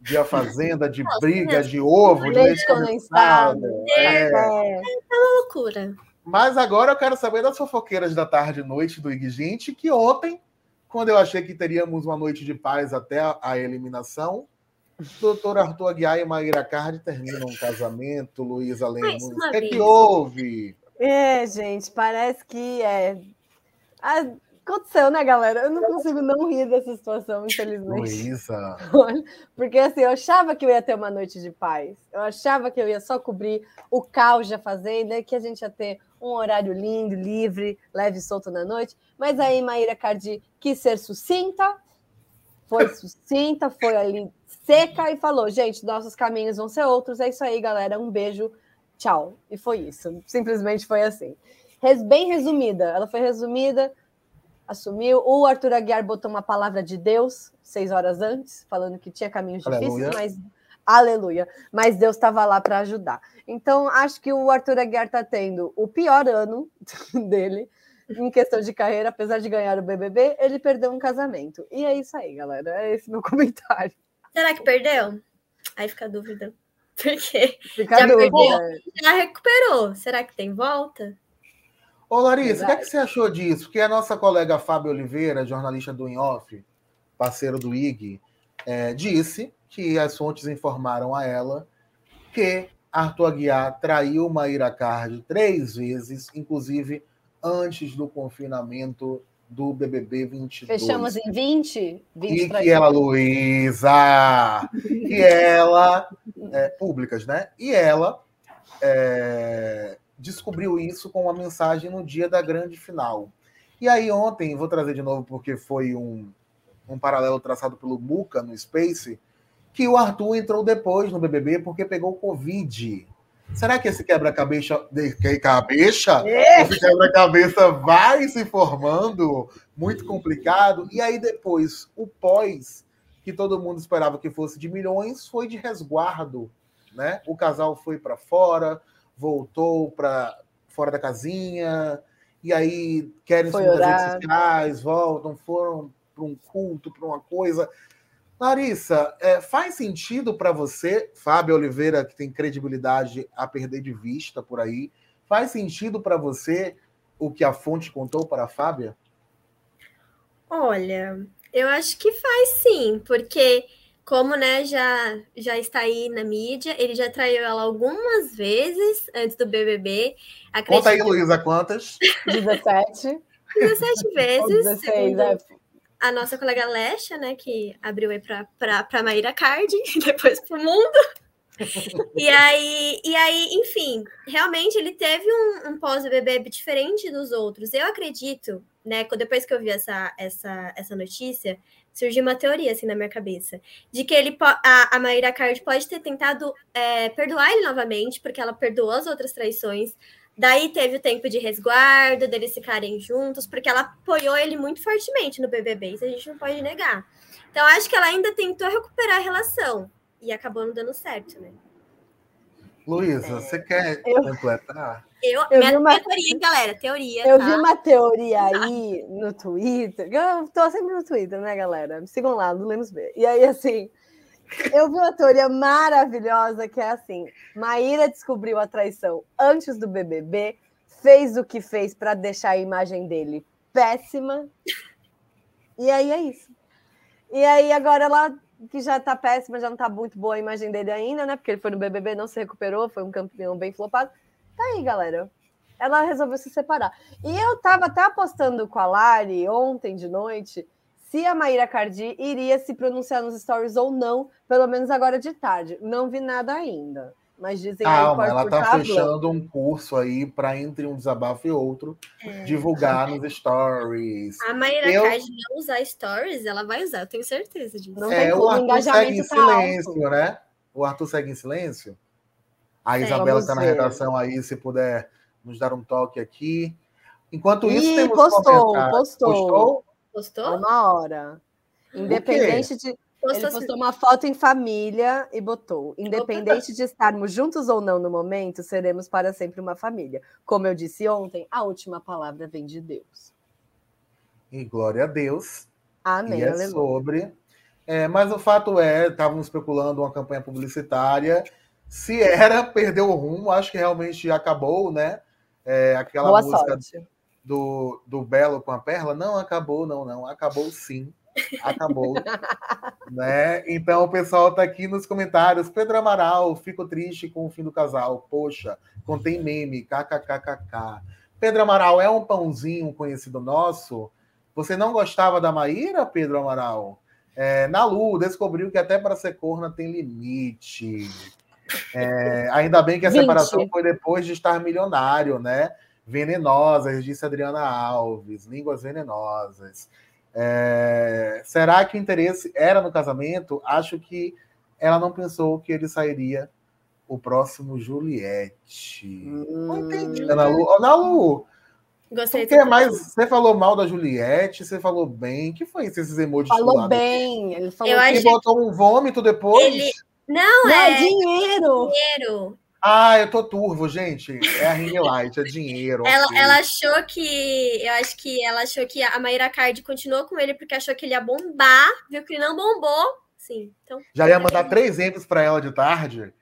de A Fazenda, de briga, de ovo, de leite condensado. É, é, é loucura. Mas agora eu quero saber das fofoqueiras da tarde e noite do Igigente, que ontem quando eu achei que teríamos uma noite de paz até a eliminação, doutor Arthur Aguiar e Maíra Cardi terminam um casamento, Luísa Lemos. O que, é que houve? É, gente, parece que é. Aconteceu, né, galera? Eu não consigo não rir dessa situação, infelizmente. Luísa. Porque assim, eu achava que eu ia ter uma noite de paz. Eu achava que eu ia só cobrir o caos da fazenda, que a gente ia ter um horário lindo, livre, leve e solto na noite. Mas aí Maíra Cardi quis ser sucinta, foi sucinta, foi ali seca e falou: gente, nossos caminhos vão ser outros. É isso aí, galera. Um beijo, tchau. E foi isso. Simplesmente foi assim. Bem resumida. Ela foi resumida, assumiu. O Arthur Aguiar botou uma palavra de Deus seis horas antes, falando que tinha caminhos Aleluia. difíceis, mas aleluia. Mas Deus estava lá para ajudar. Então, acho que o Arthur Aguiar está tendo o pior ano dele em questão de carreira, apesar de ganhar o BBB, ele perdeu um casamento. E é isso aí, galera. É esse meu comentário. Será que perdeu? Aí fica a dúvida. Por quê? Fica já dúvida. Perdeu, já recuperou. Será que tem volta? Ô, Larissa, o que, é que você achou disso? Porque a nossa colega Fábio Oliveira, jornalista do InOff, parceiro do IG, é, disse que as fontes informaram a ela que Arthur Aguiar traiu Maíra Card três vezes, inclusive antes do confinamento do BBB 22. Fechamos em 20? 20 E que ela, Luísa, e ela, é, públicas, né? E ela é, descobriu isso com uma mensagem no dia da grande final. E aí ontem, vou trazer de novo porque foi um, um paralelo traçado pelo Muca no Space, que o Arthur entrou depois no BBB porque pegou Covid. Será que esse quebra-cabeça, de- que cabeça, esse quebra-cabeça vai se formando muito complicado? E aí depois, o pós, que todo mundo esperava que fosse de milhões, foi de resguardo, né? O casal foi para fora, voltou para fora da casinha, e aí querem subir nas redes sociais, voltam, foram para um culto, para uma coisa. Larissa, é, faz sentido para você, Fábio Oliveira, que tem credibilidade a perder de vista por aí, faz sentido para você o que a fonte contou para a Fábia? Olha, eu acho que faz sim, porque como né, já, já está aí na mídia, ele já traiu ela algumas vezes antes do BBB. Conta aí, Acredito Luísa, quantas? 17 17 ou vezes, 16, segundo é. a nossa colega Lesha, né, que abriu aí para para Maíra Card, depois pro mundo. E aí, e aí, enfim, realmente ele teve um, um pós-BBB diferente dos outros. Eu acredito, né, depois que eu vi essa, essa, essa notícia, surgiu uma teoria assim na minha cabeça, de que ele a, a Maíra Card pode ter tentado é, perdoar ele novamente, porque ela perdoou as outras traições. Daí teve o tempo de resguardo, deles ficarem juntos, porque ela apoiou ele muito fortemente no BBB, isso a gente não pode negar. Então, acho que ela ainda tentou recuperar a relação e acabou não dando certo, né? Luísa, você quer Eu- completar? Eu, Eu minha, vi uma- minha teoria, galera, teoria, Eu tá? vi uma teoria aí no Twitter. Eu tô sempre no Twitter, né, galera? Me sigam lá, do Lemos B. E aí, assim, eu vi uma teoria maravilhosa que é assim: Maíra descobriu a traição antes do BBB, fez o que fez para deixar a imagem dele péssima. E aí é isso. E aí agora ela que já tá péssima, já não tá muito boa a imagem dele ainda, né? Porque ele foi no BBB, não se recuperou, foi um campeão bem flopado. Tá aí, galera. Ela resolveu se separar. E eu tava até apostando com a Lari ontem de noite se a Maíra Cardi iria se pronunciar nos stories ou não, pelo menos agora de tarde. Não vi nada ainda. Mas dizem Calma, ela tá tablo. fechando um curso aí para entre um desabafo e outro divulgar nos stories. A Maíra Eu- Card não usar stories, ela vai usar, eu tenho certeza disso. Não É, tem o Arthur segue em tá alto. silêncio, né? O Arthur segue em silêncio. A Segue. Isabela está na redação aí, se puder nos dar um toque aqui. Enquanto isso, Ih, temos postou, comentários. postou. Postou? Postou? Uma hora. Independente de. Ele Postou, uma foto em família e botou: independente de estarmos juntos ou não no momento, seremos para sempre uma família. Como eu disse ontem, a última palavra vem de Deus. E glória a Deus. Amém, e é aleluia. sobre. É, mas o fato é, estavam especulando uma campanha publicitária. Se era, perdeu o rumo, acho que realmente acabou, né? É, aquela Boa música sorte. do, do Belo com a Perla, não acabou, não, não, acabou sim. Acabou. né? Então o pessoal tá aqui nos comentários. Pedro Amaral, fico triste com o fim do casal. Poxa, contém meme, kkkk. Pedro Amaral é um pãozinho conhecido nosso. Você não gostava da Maíra, Pedro Amaral? É, Nalu descobriu que até para ser corna tem limite. É, ainda bem que a 20. separação foi depois de estar milionário, né? Venenosas, disse Adriana Alves, línguas venenosas. É, será que o interesse era no casamento? Acho que ela não pensou que ele sairia o próximo Juliette. Não entendi, Hum, Ana Lu. Ô, Ana Lu, Gostei o que é mais? Você falou mal da Juliette, você falou bem. O que foi isso, esses emojis Falou bem. Ele falou Eu que E achei- botou um vômito depois? Ele- Não, não é é dinheiro. dinheiro. Ah, eu tô turvo, gente. É a Ring Light, é dinheiro. Ela, ok. ela achou que. Eu acho que ela achou que a Maíra Card continuou com ele porque achou que ele ia bombar, viu que ele não bombou. Sim, então. Já ia mandar três exemplos para ela de tarde.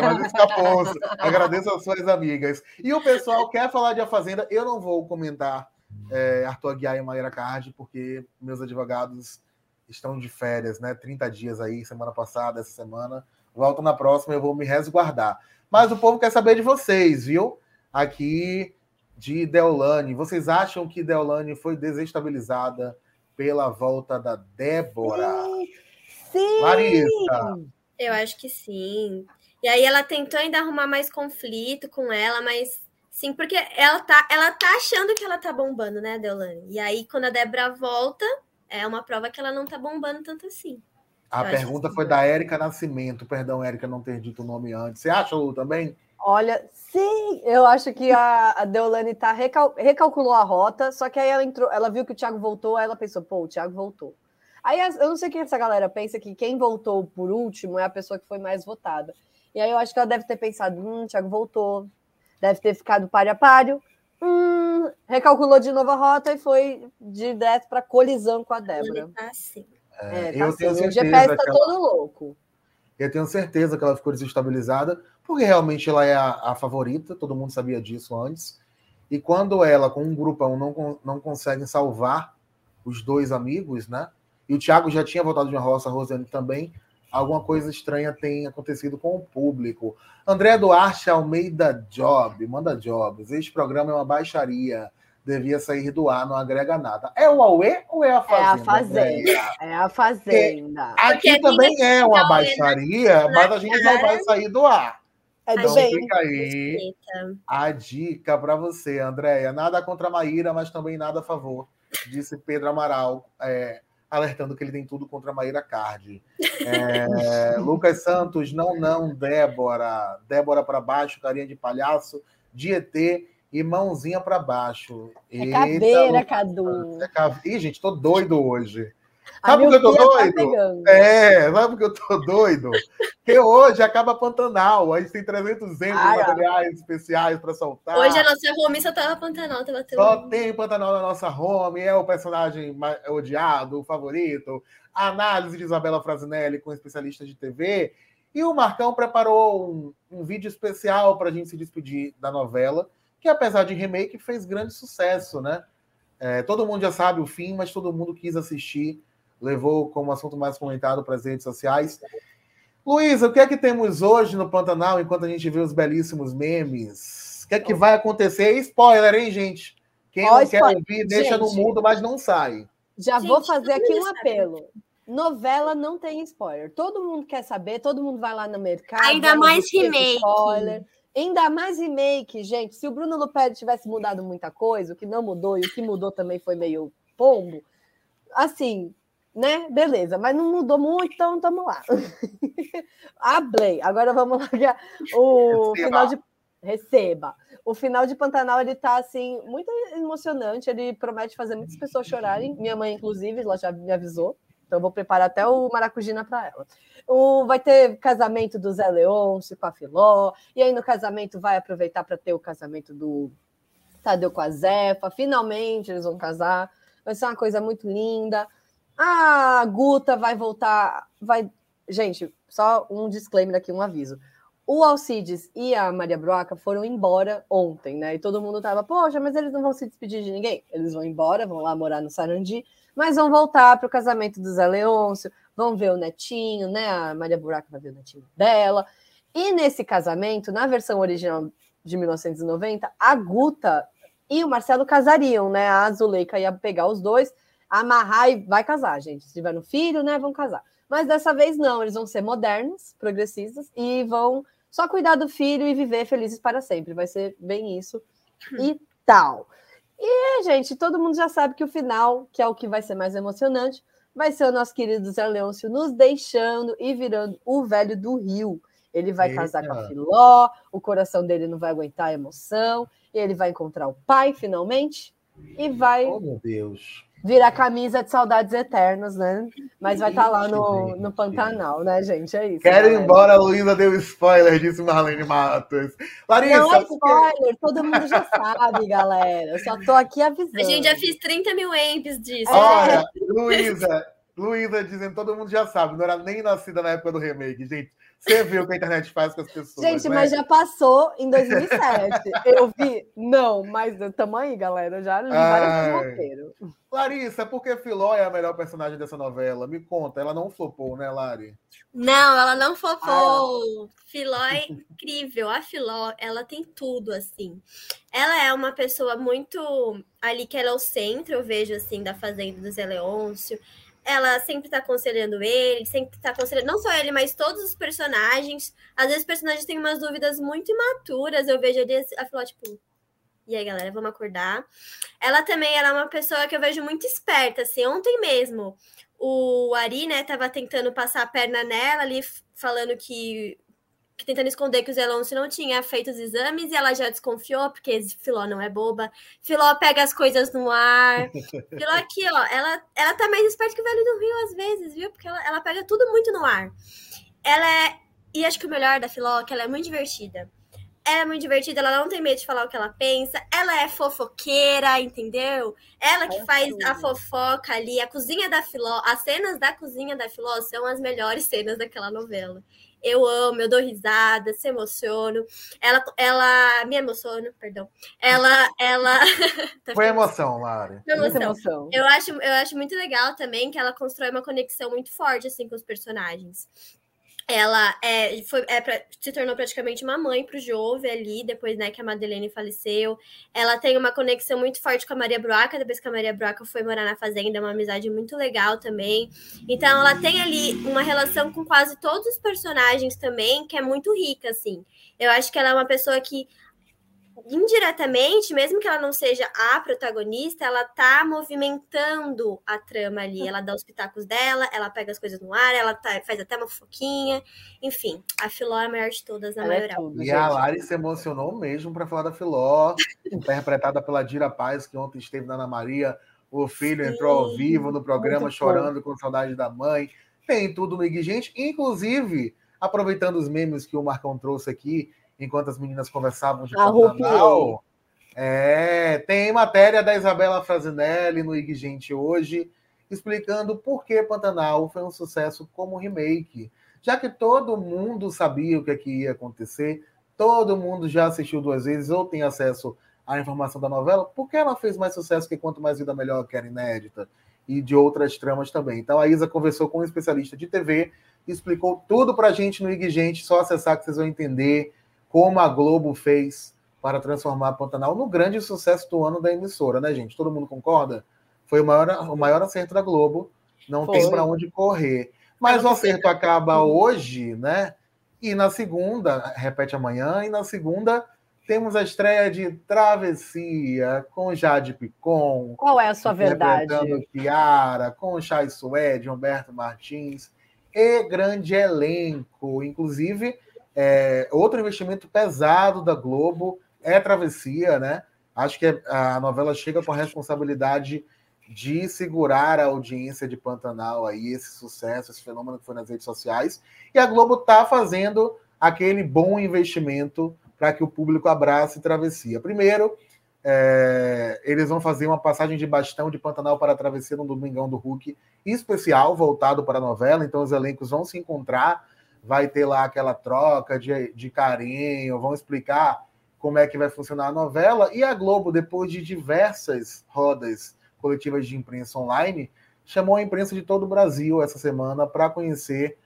Mais escapou. Agradeço às suas amigas. E o pessoal quer falar de A Fazenda. Eu não vou comentar é, Arthur Aguiar e Maíra Card, porque meus advogados estão de férias, né? 30 dias aí, semana passada, essa semana. Volto na próxima, eu vou me resguardar. Mas o povo quer saber de vocês, viu? Aqui de Deolane. Vocês acham que Deolane foi desestabilizada pela volta da Débora? Sim! Larissa. Eu acho que sim. E aí ela tentou ainda arrumar mais conflito com ela, mas sim, porque ela tá, ela tá achando que ela tá bombando, né, Deolane? E aí, quando a Débora volta, é uma prova que ela não tá bombando tanto assim. A acho pergunta foi da Érica Nascimento. Perdão, Érica, não ter dito o nome antes. Você acha, Lu, também? Olha, sim, eu acho que a, Deolane tá recal- recalculou a rota, só que aí ela entrou, ela viu que o Thiago voltou, aí ela pensou, pô, o Thiago voltou. Aí eu não sei o que essa galera pensa que quem voltou por último é a pessoa que foi mais votada. E aí eu acho que ela deve ter pensado, hum, o Thiago voltou, deve ter ficado páreo a páreo, hum, recalculou de novo a rota e foi direto para colisão com a Débora. Ele tá assim. É, tá eu assim, tenho o certeza GPS que ela- todo louco. Eu tenho certeza que ela ficou desestabilizada, porque realmente ela é a, a favorita, todo mundo sabia disso antes. E quando ela, com um grupão, não, não consegue salvar os dois amigos, né? E o Thiago já tinha voltado de uma roça, a Rosane também. Alguma coisa estranha tem acontecido com o público. André Duarte Almeida Job, manda jobs. Este programa é uma baixaria. Devia sair do ar, não agrega nada. É o Aue ou é a É Fazenda? a Fazenda. É a Fazenda. Aqui a também é uma é baixaria, mas a gente não vai sair do ar. É Então do bem. fica aí a dica para você, Andréia. Nada contra a Maíra, mas também nada a favor, disse Pedro Amaral, é, alertando que ele tem tudo contra a Maíra Cardi. É, Lucas Santos, não, não, Débora. Débora para baixo, carinha de palhaço, de ET e mãozinha para baixo. É Eita, caveira, Lucas Cadu. É cave- Ih, gente, tô doido hoje. A Sabe por que eu tô tá doido? pegando. É, sabe porque eu tô doido? Porque hoje acaba Pantanal, a gente tem 300 Ai, exemplos materiais especiais para soltar. Hoje a nossa home só tava Pantanal, tava. Só tem Pantanal na nossa home, é o personagem mais odiado, o favorito. A análise de Isabela Frasinelli com especialistas de TV. E o Marcão preparou um, um vídeo especial para a gente se despedir da novela, que apesar de remake, fez grande sucesso, né? É, todo mundo já sabe o fim, mas todo mundo quis assistir, levou como assunto mais comentado para as redes sociais. Luísa, o que é que temos hoje no Pantanal, enquanto a gente vê os belíssimos memes? O que é que vai acontecer? Spoiler, hein, gente? Quem Ó, não quer ouvir, deixa no Gente. mudo, mas não sai. Já Gente, vou fazer aqui mundo um apelo. Novela não tem spoiler. Todo mundo quer saber, todo mundo vai lá no mercado. Ainda mais remake. Spoiler. Ainda mais remake, gente. Se o Bruno Luperi tivesse mudado muita coisa, o que não mudou e o que mudou também foi meio pombo, assim, né? Beleza, mas não mudou muito, então tamo lá. Ablei. Agora vamos lá. a- O Receba. final de. Receba. O final de Pantanal, ele tá, assim, muito emocionante. Ele promete fazer muitas pessoas chorarem. Minha mãe, inclusive, ela já me avisou. Então, vou preparar até o maracujina para ela. O, vai ter casamento do Zé Leôncio com a Filó. E aí, no casamento, vai aproveitar para ter o casamento do Tadeu com a Zefa. Finalmente, eles vão casar. Vai ser uma coisa muito linda. A Guta vai voltar. Vai... Gente, só um disclaimer aqui, um aviso. O Alcides e a Maria Broca foram embora ontem, né? E todo mundo tava, poxa, mas eles não vão se despedir de ninguém. Eles vão embora, vão lá morar no Sarandi, mas vão voltar para o casamento do Zé Leôncio, vão ver o netinho, né? A Maria Buraca vai ver o netinho dela. E nesse casamento, na versão original de 1990, a Guta e o Marcelo casariam, né? A Azuleika ia pegar os dois, amarrar e vai casar, gente. Se tiver um filho, né? Vão casar. Mas dessa vez não, eles vão ser modernos, progressistas e vão só cuidar do filho e viver felizes para sempre. Vai ser bem isso e tal. E, gente, todo mundo já sabe que o final, que é o que vai ser mais emocionante, vai ser o nosso querido Zé Leôncio nos deixando e virando o velho do Rio. Ele vai Eita. casar com a Filó, o coração dele não vai aguentar a emoção, ele vai encontrar o pai finalmente e vai Oh, meu Deus. Virar camisa de saudades eternas, né? Mas vai estar lá no, no Pantanal, né, gente? É isso. Quero ir embora, a Luísa deu spoiler, disse Marlene Matos. Larissa, Não é spoiler, todo mundo já sabe, galera. Eu só tô aqui avisando. A gente já fez 30 mil amps disso. olha, Luísa, Luísa dizendo, todo mundo já sabe, não era nem nascida na época do remake, gente. Você viu o que a internet faz com as pessoas. Gente, né? mas já passou em 2007. eu vi? Não, mas tamo aí, galera. Eu já li vários roteiros. Larissa, por que Filó é a melhor personagem dessa novela? Me conta, ela não flopou, né, Lari? Não, ela não flopou. Ah. Filó é incrível. A Filó, ela tem tudo, assim. Ela é uma pessoa muito ali que ela é o centro, eu vejo, assim, da Fazenda do Zé Leôncio ela sempre tá aconselhando ele, sempre tá aconselhando, não só ele, mas todos os personagens. Às vezes os personagens têm umas dúvidas muito imaturas, eu vejo ali, a falar, tipo, e aí, galera, vamos acordar. Ela também ela é uma pessoa que eu vejo muito esperta, assim, ontem mesmo. O Ari, né, tava tentando passar a perna nela ali, falando que tentando esconder que o Zelonce não tinha feito os exames e ela já desconfiou, porque Filó não é boba. Filó pega as coisas no ar. Filó aqui, ó, ela, ela tá mais esperta que o Velho do Rio às vezes, viu? Porque ela, ela pega tudo muito no ar. Ela é. E acho que o melhor da Filó é que ela é muito divertida. Ela é muito divertida, ela não tem medo de falar o que ela pensa. Ela é fofoqueira, entendeu? Ela que faz a fofoca ali. A cozinha da Filó, as cenas da cozinha da Filó são as melhores cenas daquela novela eu amo, eu dou risada, se emociono. Ela, ela me emociono, perdão. Ela, ela. Tá Foi emoção. Foi emoção. emoção. Eu acho, eu acho muito legal também que ela constrói uma conexão muito forte assim com os personagens ela é, foi, é pra, se tornou praticamente uma mãe para o Jove ali, depois né, que a Madeleine faleceu. Ela tem uma conexão muito forte com a Maria Bruaca, depois que a Maria Bruaca foi morar na fazenda, uma amizade muito legal também. Então ela tem ali uma relação com quase todos os personagens também, que é muito rica, assim. Eu acho que ela é uma pessoa que indiretamente, mesmo que ela não seja a protagonista, ela tá movimentando a trama ali. Ela dá os pitacos dela, ela pega as coisas no ar, ela tá, faz até uma foquinha. Enfim, a Filó é a maior de todas, na maioral. É e a Lari se emocionou mesmo para falar da Filó, interpretada pela Dira Paz, que ontem esteve na Ana Maria. O filho Sim, entrou ao vivo no programa chorando com saudade da mãe. Tem tudo no IG, gente. Inclusive, aproveitando os memes que o Marcão trouxe aqui, enquanto as meninas conversavam de Pantanal. É, tem matéria da Isabela Frasinelli no IG Gente hoje, explicando por que Pantanal foi um sucesso como remake. Já que todo mundo sabia o que, é que ia acontecer, todo mundo já assistiu duas vezes ou tem acesso à informação da novela, por que ela fez mais sucesso que Quanto Mais Vida Melhor, que era inédita? E de outras tramas também. Então a Isa conversou com um especialista de TV, explicou tudo pra gente no IG Gente, só acessar que vocês vão entender como a Globo fez para transformar Pantanal no grande sucesso do ano da emissora, né, gente? Todo mundo concorda? Foi o maior, o maior acerto da Globo, não Foi. tem para onde correr. Mas o acerto acaba hoje, né? E na segunda, repete amanhã, e na segunda temos a estreia de Travessia com Jade Picon. Qual é a sua verdade? Kiara, com Chay Suede, Humberto Martins e grande elenco. Inclusive, é, outro investimento pesado da Globo é Travessia, né? Acho que a novela chega com a responsabilidade de segurar a audiência de Pantanal aí, esse sucesso, esse fenômeno que foi nas redes sociais. E a Globo está fazendo aquele bom investimento para que o público abrace Travessia. Primeiro, é, eles vão fazer uma passagem de bastão de Pantanal para Travessia no Domingão do Hulk especial, voltado para a novela. Então, os elencos vão se encontrar vai ter lá aquela troca de, de carinho, vão explicar como é que vai funcionar a novela. E a Globo, depois de diversas rodas coletivas de imprensa online, chamou a imprensa de todo o Brasil essa semana para conhecer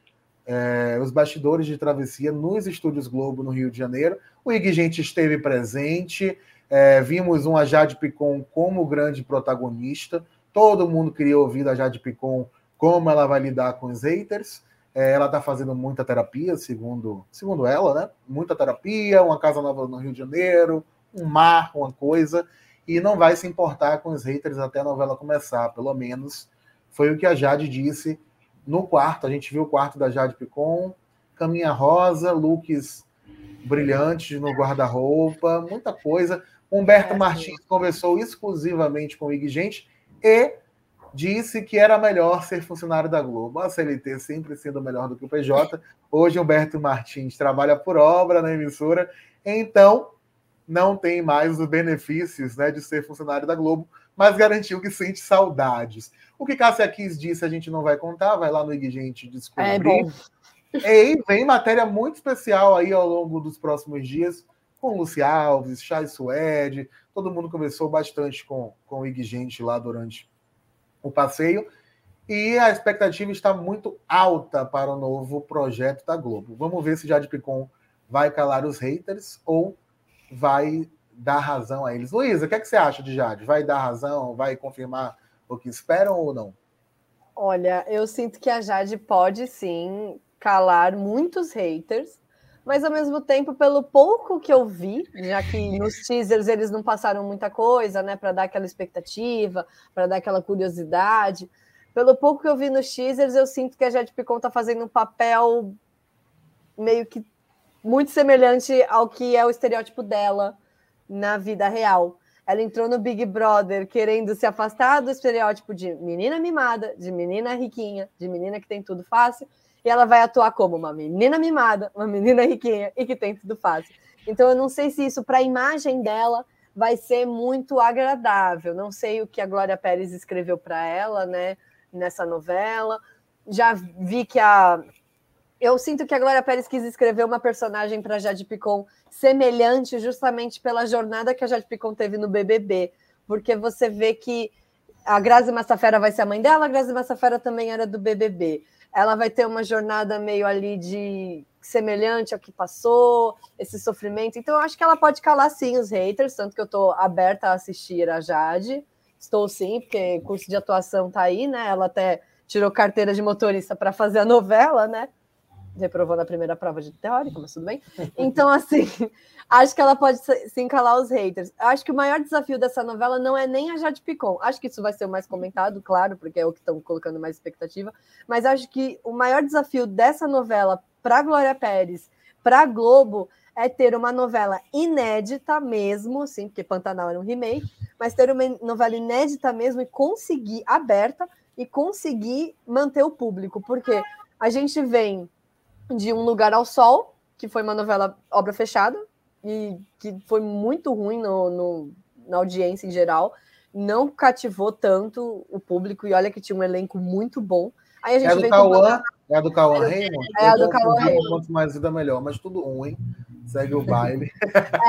é, os bastidores de travessia nos estúdios Globo no Rio de Janeiro. O Ig Gente esteve presente, é, vimos uma Jade Picon como grande protagonista. Todo mundo queria ouvir da Jade Picon como ela vai lidar com os haters. É, ela está fazendo muita terapia, segundo, segundo ela, né? Muita terapia, uma casa nova no Rio de Janeiro, um mar, uma coisa, e não vai se importar com os haters até a novela começar, pelo menos foi o que a Jade disse no quarto. A gente viu o quarto da Jade Picon, caminha rosa, looks brilhantes no guarda-roupa, muita coisa. Humberto é, Martins conversou exclusivamente com o Ig Gente e disse que era melhor ser funcionário da Globo. A CLT sempre sendo melhor do que o PJ. Hoje, Humberto Martins trabalha por obra na emissora, então não tem mais os benefícios né, de ser funcionário da Globo, mas garantiu que sente saudades. O que Cássia Kiss disse a gente não vai contar, vai lá no Igigente descobrir. É bom. E vem matéria muito especial aí ao longo dos próximos dias, com Luci Alves, Chay Suede, todo mundo conversou bastante com, com o Igigente lá durante o passeio. E a expectativa está muito alta para o novo projeto da Globo. Vamos ver se Jade Picon vai calar os haters ou vai dar razão a eles. Luísa, o que, é que você acha de Jade? Vai dar razão? Vai confirmar o que esperam ou não? Olha, eu sinto que a Jade pode sim calar muitos haters, mas ao mesmo tempo, pelo pouco que eu vi, já que nos teasers eles não passaram muita coisa, né, para dar aquela expectativa, para dar aquela curiosidade. Pelo pouco que eu vi nos teasers, eu sinto que a Jade Picon está fazendo um papel meio que muito semelhante ao que é o estereótipo dela na vida real. Ela entrou no Big Brother querendo se afastar do estereótipo de menina mimada, de menina riquinha, de menina que tem tudo fácil, e ela vai atuar como uma menina mimada, uma menina riquinha e que tem tudo fácil. Então eu não sei se isso para a imagem dela vai ser muito agradável. Não sei o que a Glória Pérez escreveu para ela, né, nessa novela. Já vi que a eu sinto que a Glória Pérez quis escrever uma personagem para Jade Picon semelhante justamente pela jornada que a Jade Picon teve no BBB, porque você vê que a Grazi Massafera vai ser a mãe dela, a Grazi Massafera também era do BBB. Ela vai ter uma jornada meio ali de semelhante ao que passou, esse sofrimento. Então, eu acho que ela pode calar sim os haters, tanto que eu estou aberta a assistir a Jade. Estou sim, porque curso de atuação tá aí, né? Ela até tirou carteira de motorista para fazer a novela, né? Reprovou na primeira prova de teórica, mas tudo bem. Então, assim, acho que ela pode se encalar os haters. Acho que o maior desafio dessa novela não é nem a Jade Picon. Acho que isso vai ser o mais comentado, claro, porque é o que estão colocando mais expectativa. Mas acho que o maior desafio dessa novela para Glória Pérez, para Globo, é ter uma novela inédita mesmo, sim, porque Pantanal era um remake, mas ter uma novela inédita mesmo e conseguir aberta e conseguir manter o público, porque a gente vem de Um Lugar ao Sol, que foi uma novela obra fechada e que foi muito ruim no, no, na audiência em geral. Não cativou tanto o público e olha que tinha um elenco muito bom. Aí a gente é do Cauã, é a do Cauã Raymond? É a do Cauã Raymond. Quanto mais vida, melhor, mas tudo ruim. Segue o baile.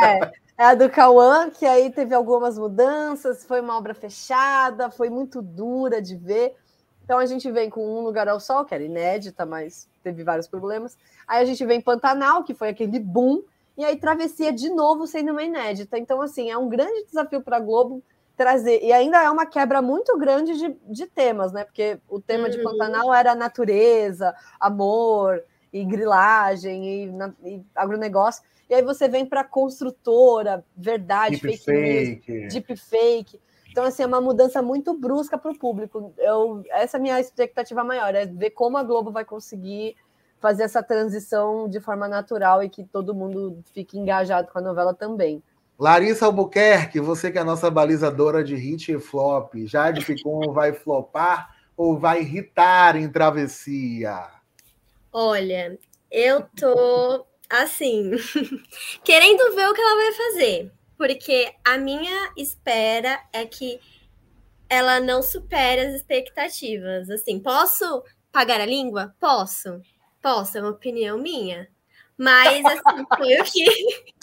É, é a do Cauã, que aí teve algumas mudanças, foi uma obra fechada, foi muito dura de ver. Então a gente vem com Um Lugar ao Sol, que era inédita, mas teve vários problemas. Aí a gente vem Pantanal, que foi aquele boom, e aí Travessia de novo sendo uma inédita. Então, assim, é um grande desafio para a Globo trazer. E ainda é uma quebra muito grande de, de temas, né? Porque o tema uhum. de Pantanal era natureza, amor e grilagem e, e agronegócio. E aí você vem para construtora, verdade, deep fake, fake news, deep fake. Então, assim, é uma mudança muito brusca para o público. Eu, essa é a minha expectativa maior, é ver como a Globo vai conseguir fazer essa transição de forma natural e que todo mundo fique engajado com a novela também. Larissa Albuquerque, você que é a nossa balizadora de hit e flop, Jade Picon vai flopar ou vai irritar em travessia? Olha, eu tô assim, querendo ver o que ela vai fazer porque a minha espera é que ela não supere as expectativas. Assim, posso pagar a língua? Posso. Posso, é uma opinião minha. Mas, assim, foi o que.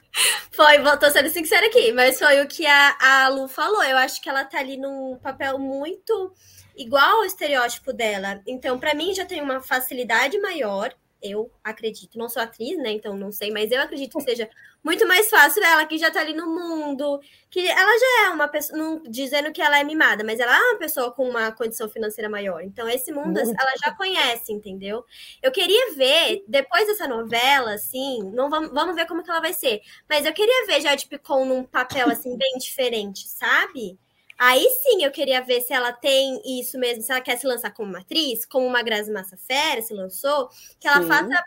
Foi, tô sendo sincera aqui, mas foi o que a, a Lu falou. Eu acho que ela tá ali num papel muito igual ao estereótipo dela. Então, para mim, já tem uma facilidade maior eu acredito, não sou atriz, né? Então não sei, mas eu acredito que seja muito mais fácil ela que já tá ali no mundo, que ela já é uma pessoa, não dizendo que ela é mimada, mas ela é uma pessoa com uma condição financeira maior. Então esse mundo muito. ela já conhece, entendeu? Eu queria ver depois dessa novela, assim, não vamos, vamos ver como que ela vai ser, mas eu queria ver Jade Picon num papel assim bem diferente, sabe? Aí sim eu queria ver se ela tem isso mesmo, se ela quer se lançar como uma atriz, como uma Grazi Massafera se lançou, que ela sim. faça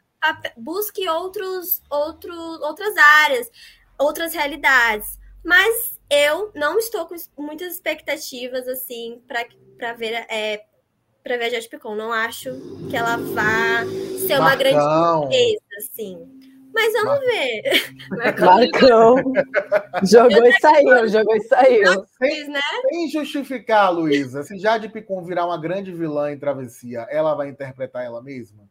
busque outros, outro, outras áreas, outras realidades. Mas eu não estou com muitas expectativas assim para ver é, para ver a Jet Picon. Não acho que ela vá ser uma grande surpresa, assim. Mas vamos ver. Marcão. jogou e saiu, jogou e saiu. Sem, né? sem justificar, Luísa, se Jade Picon virar uma grande vilã em Travessia, ela vai interpretar ela mesma?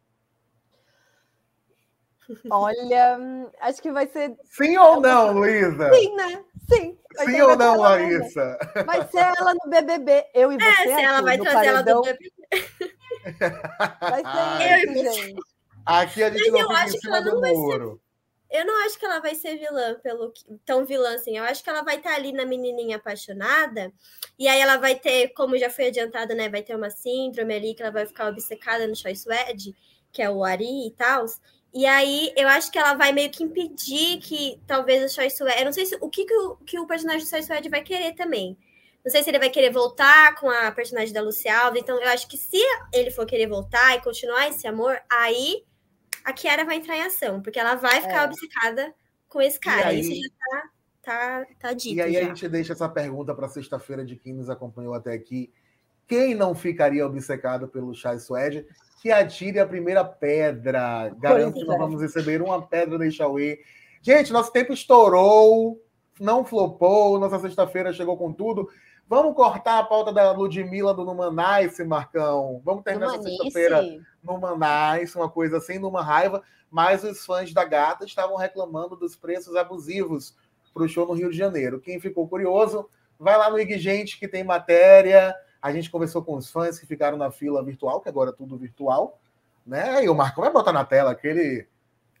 Olha, acho que vai ser. Sim ou não, Luísa? Sim, né? Sim. Vai Sim ou não, ela Larissa? mesma. Vai ser ela no BBB. Eu e você. É, se ela vai trazer ela paredão. do BBB. Vai Ai, ser eu e você. Aqui a gente Mas não eu fica em acho que cima ela do não vai ser- muro. Eu não acho que ela vai ser vilã, pelo que- tão vilã assim. Eu acho que ela vai estar ali na menininha apaixonada. E aí ela vai ter, como já foi adiantado, né? Vai ter uma síndrome ali que ela vai ficar obcecada no Choi Suede, que é o Ari e tal. E aí eu acho que ela vai meio que impedir que talvez o Choi Suede. Eu não sei se, o que, que, o, que o personagem do Choi Suede vai querer também. Não sei se ele vai querer voltar com a personagem da Lucy Alves. Então eu acho que se ele for querer voltar e continuar esse amor, aí a Kiara vai entrar em ação, porque ela vai ficar É. obcecada com esse cara. aí- Isso já tá, tá, tá dito. E aí já. a gente deixa essa pergunta para sexta-feira de quem nos acompanhou até aqui. Quem não ficaria obcecado pelo Chai Suede, que atire a primeira pedra. Garanto que nós é. vamos receber uma pedra da Ixauê. Gente, nosso tempo estourou, não flopou, nossa sexta-feira chegou com tudo. Vamos cortar a pauta da Ludmilla do Numanice, Marcão. Vamos terminar essa Humanice. sexta-feira numa nice, uma coisa assim, numa raiva, mas os fãs da gata estavam reclamando dos preços abusivos para o show no Rio de Janeiro. Quem ficou curioso, vai lá no IG Gente que tem matéria. A gente conversou com os fãs que ficaram na fila virtual, que agora é tudo virtual, né? E o Marco vai botar na tela que ele,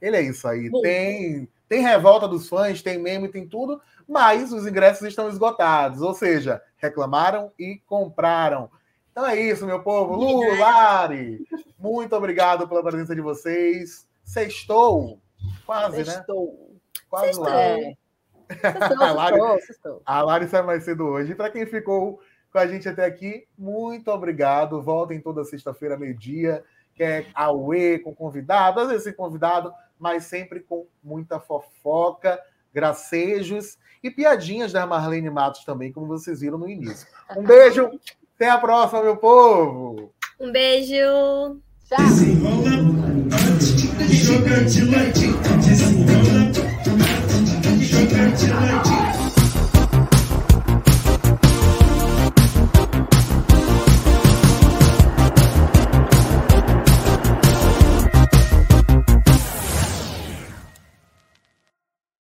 ele é isso aí. Tem, tem revolta dos fãs, tem meme, tem tudo, mas os ingressos estão esgotados, ou seja, reclamaram e compraram. Então é isso, meu povo. Lu, Lari, muito obrigado pela presença de vocês. Sextou. Quase, né? Sextou. Quase Sextou. lá. É. Sextou, A Lari- sextou. A Lari sai mais cedo hoje. E para quem ficou com a gente até aqui, muito obrigado. Voltem toda sexta-feira, meio-dia, que é Aue com convidado, às vezes sem convidado, mas sempre com muita fofoca, gracejos e piadinhas da Marlene Matos também, como vocês viram no início. Um beijo, até a próxima, meu povo! Um beijo! Tchau! Desenrola,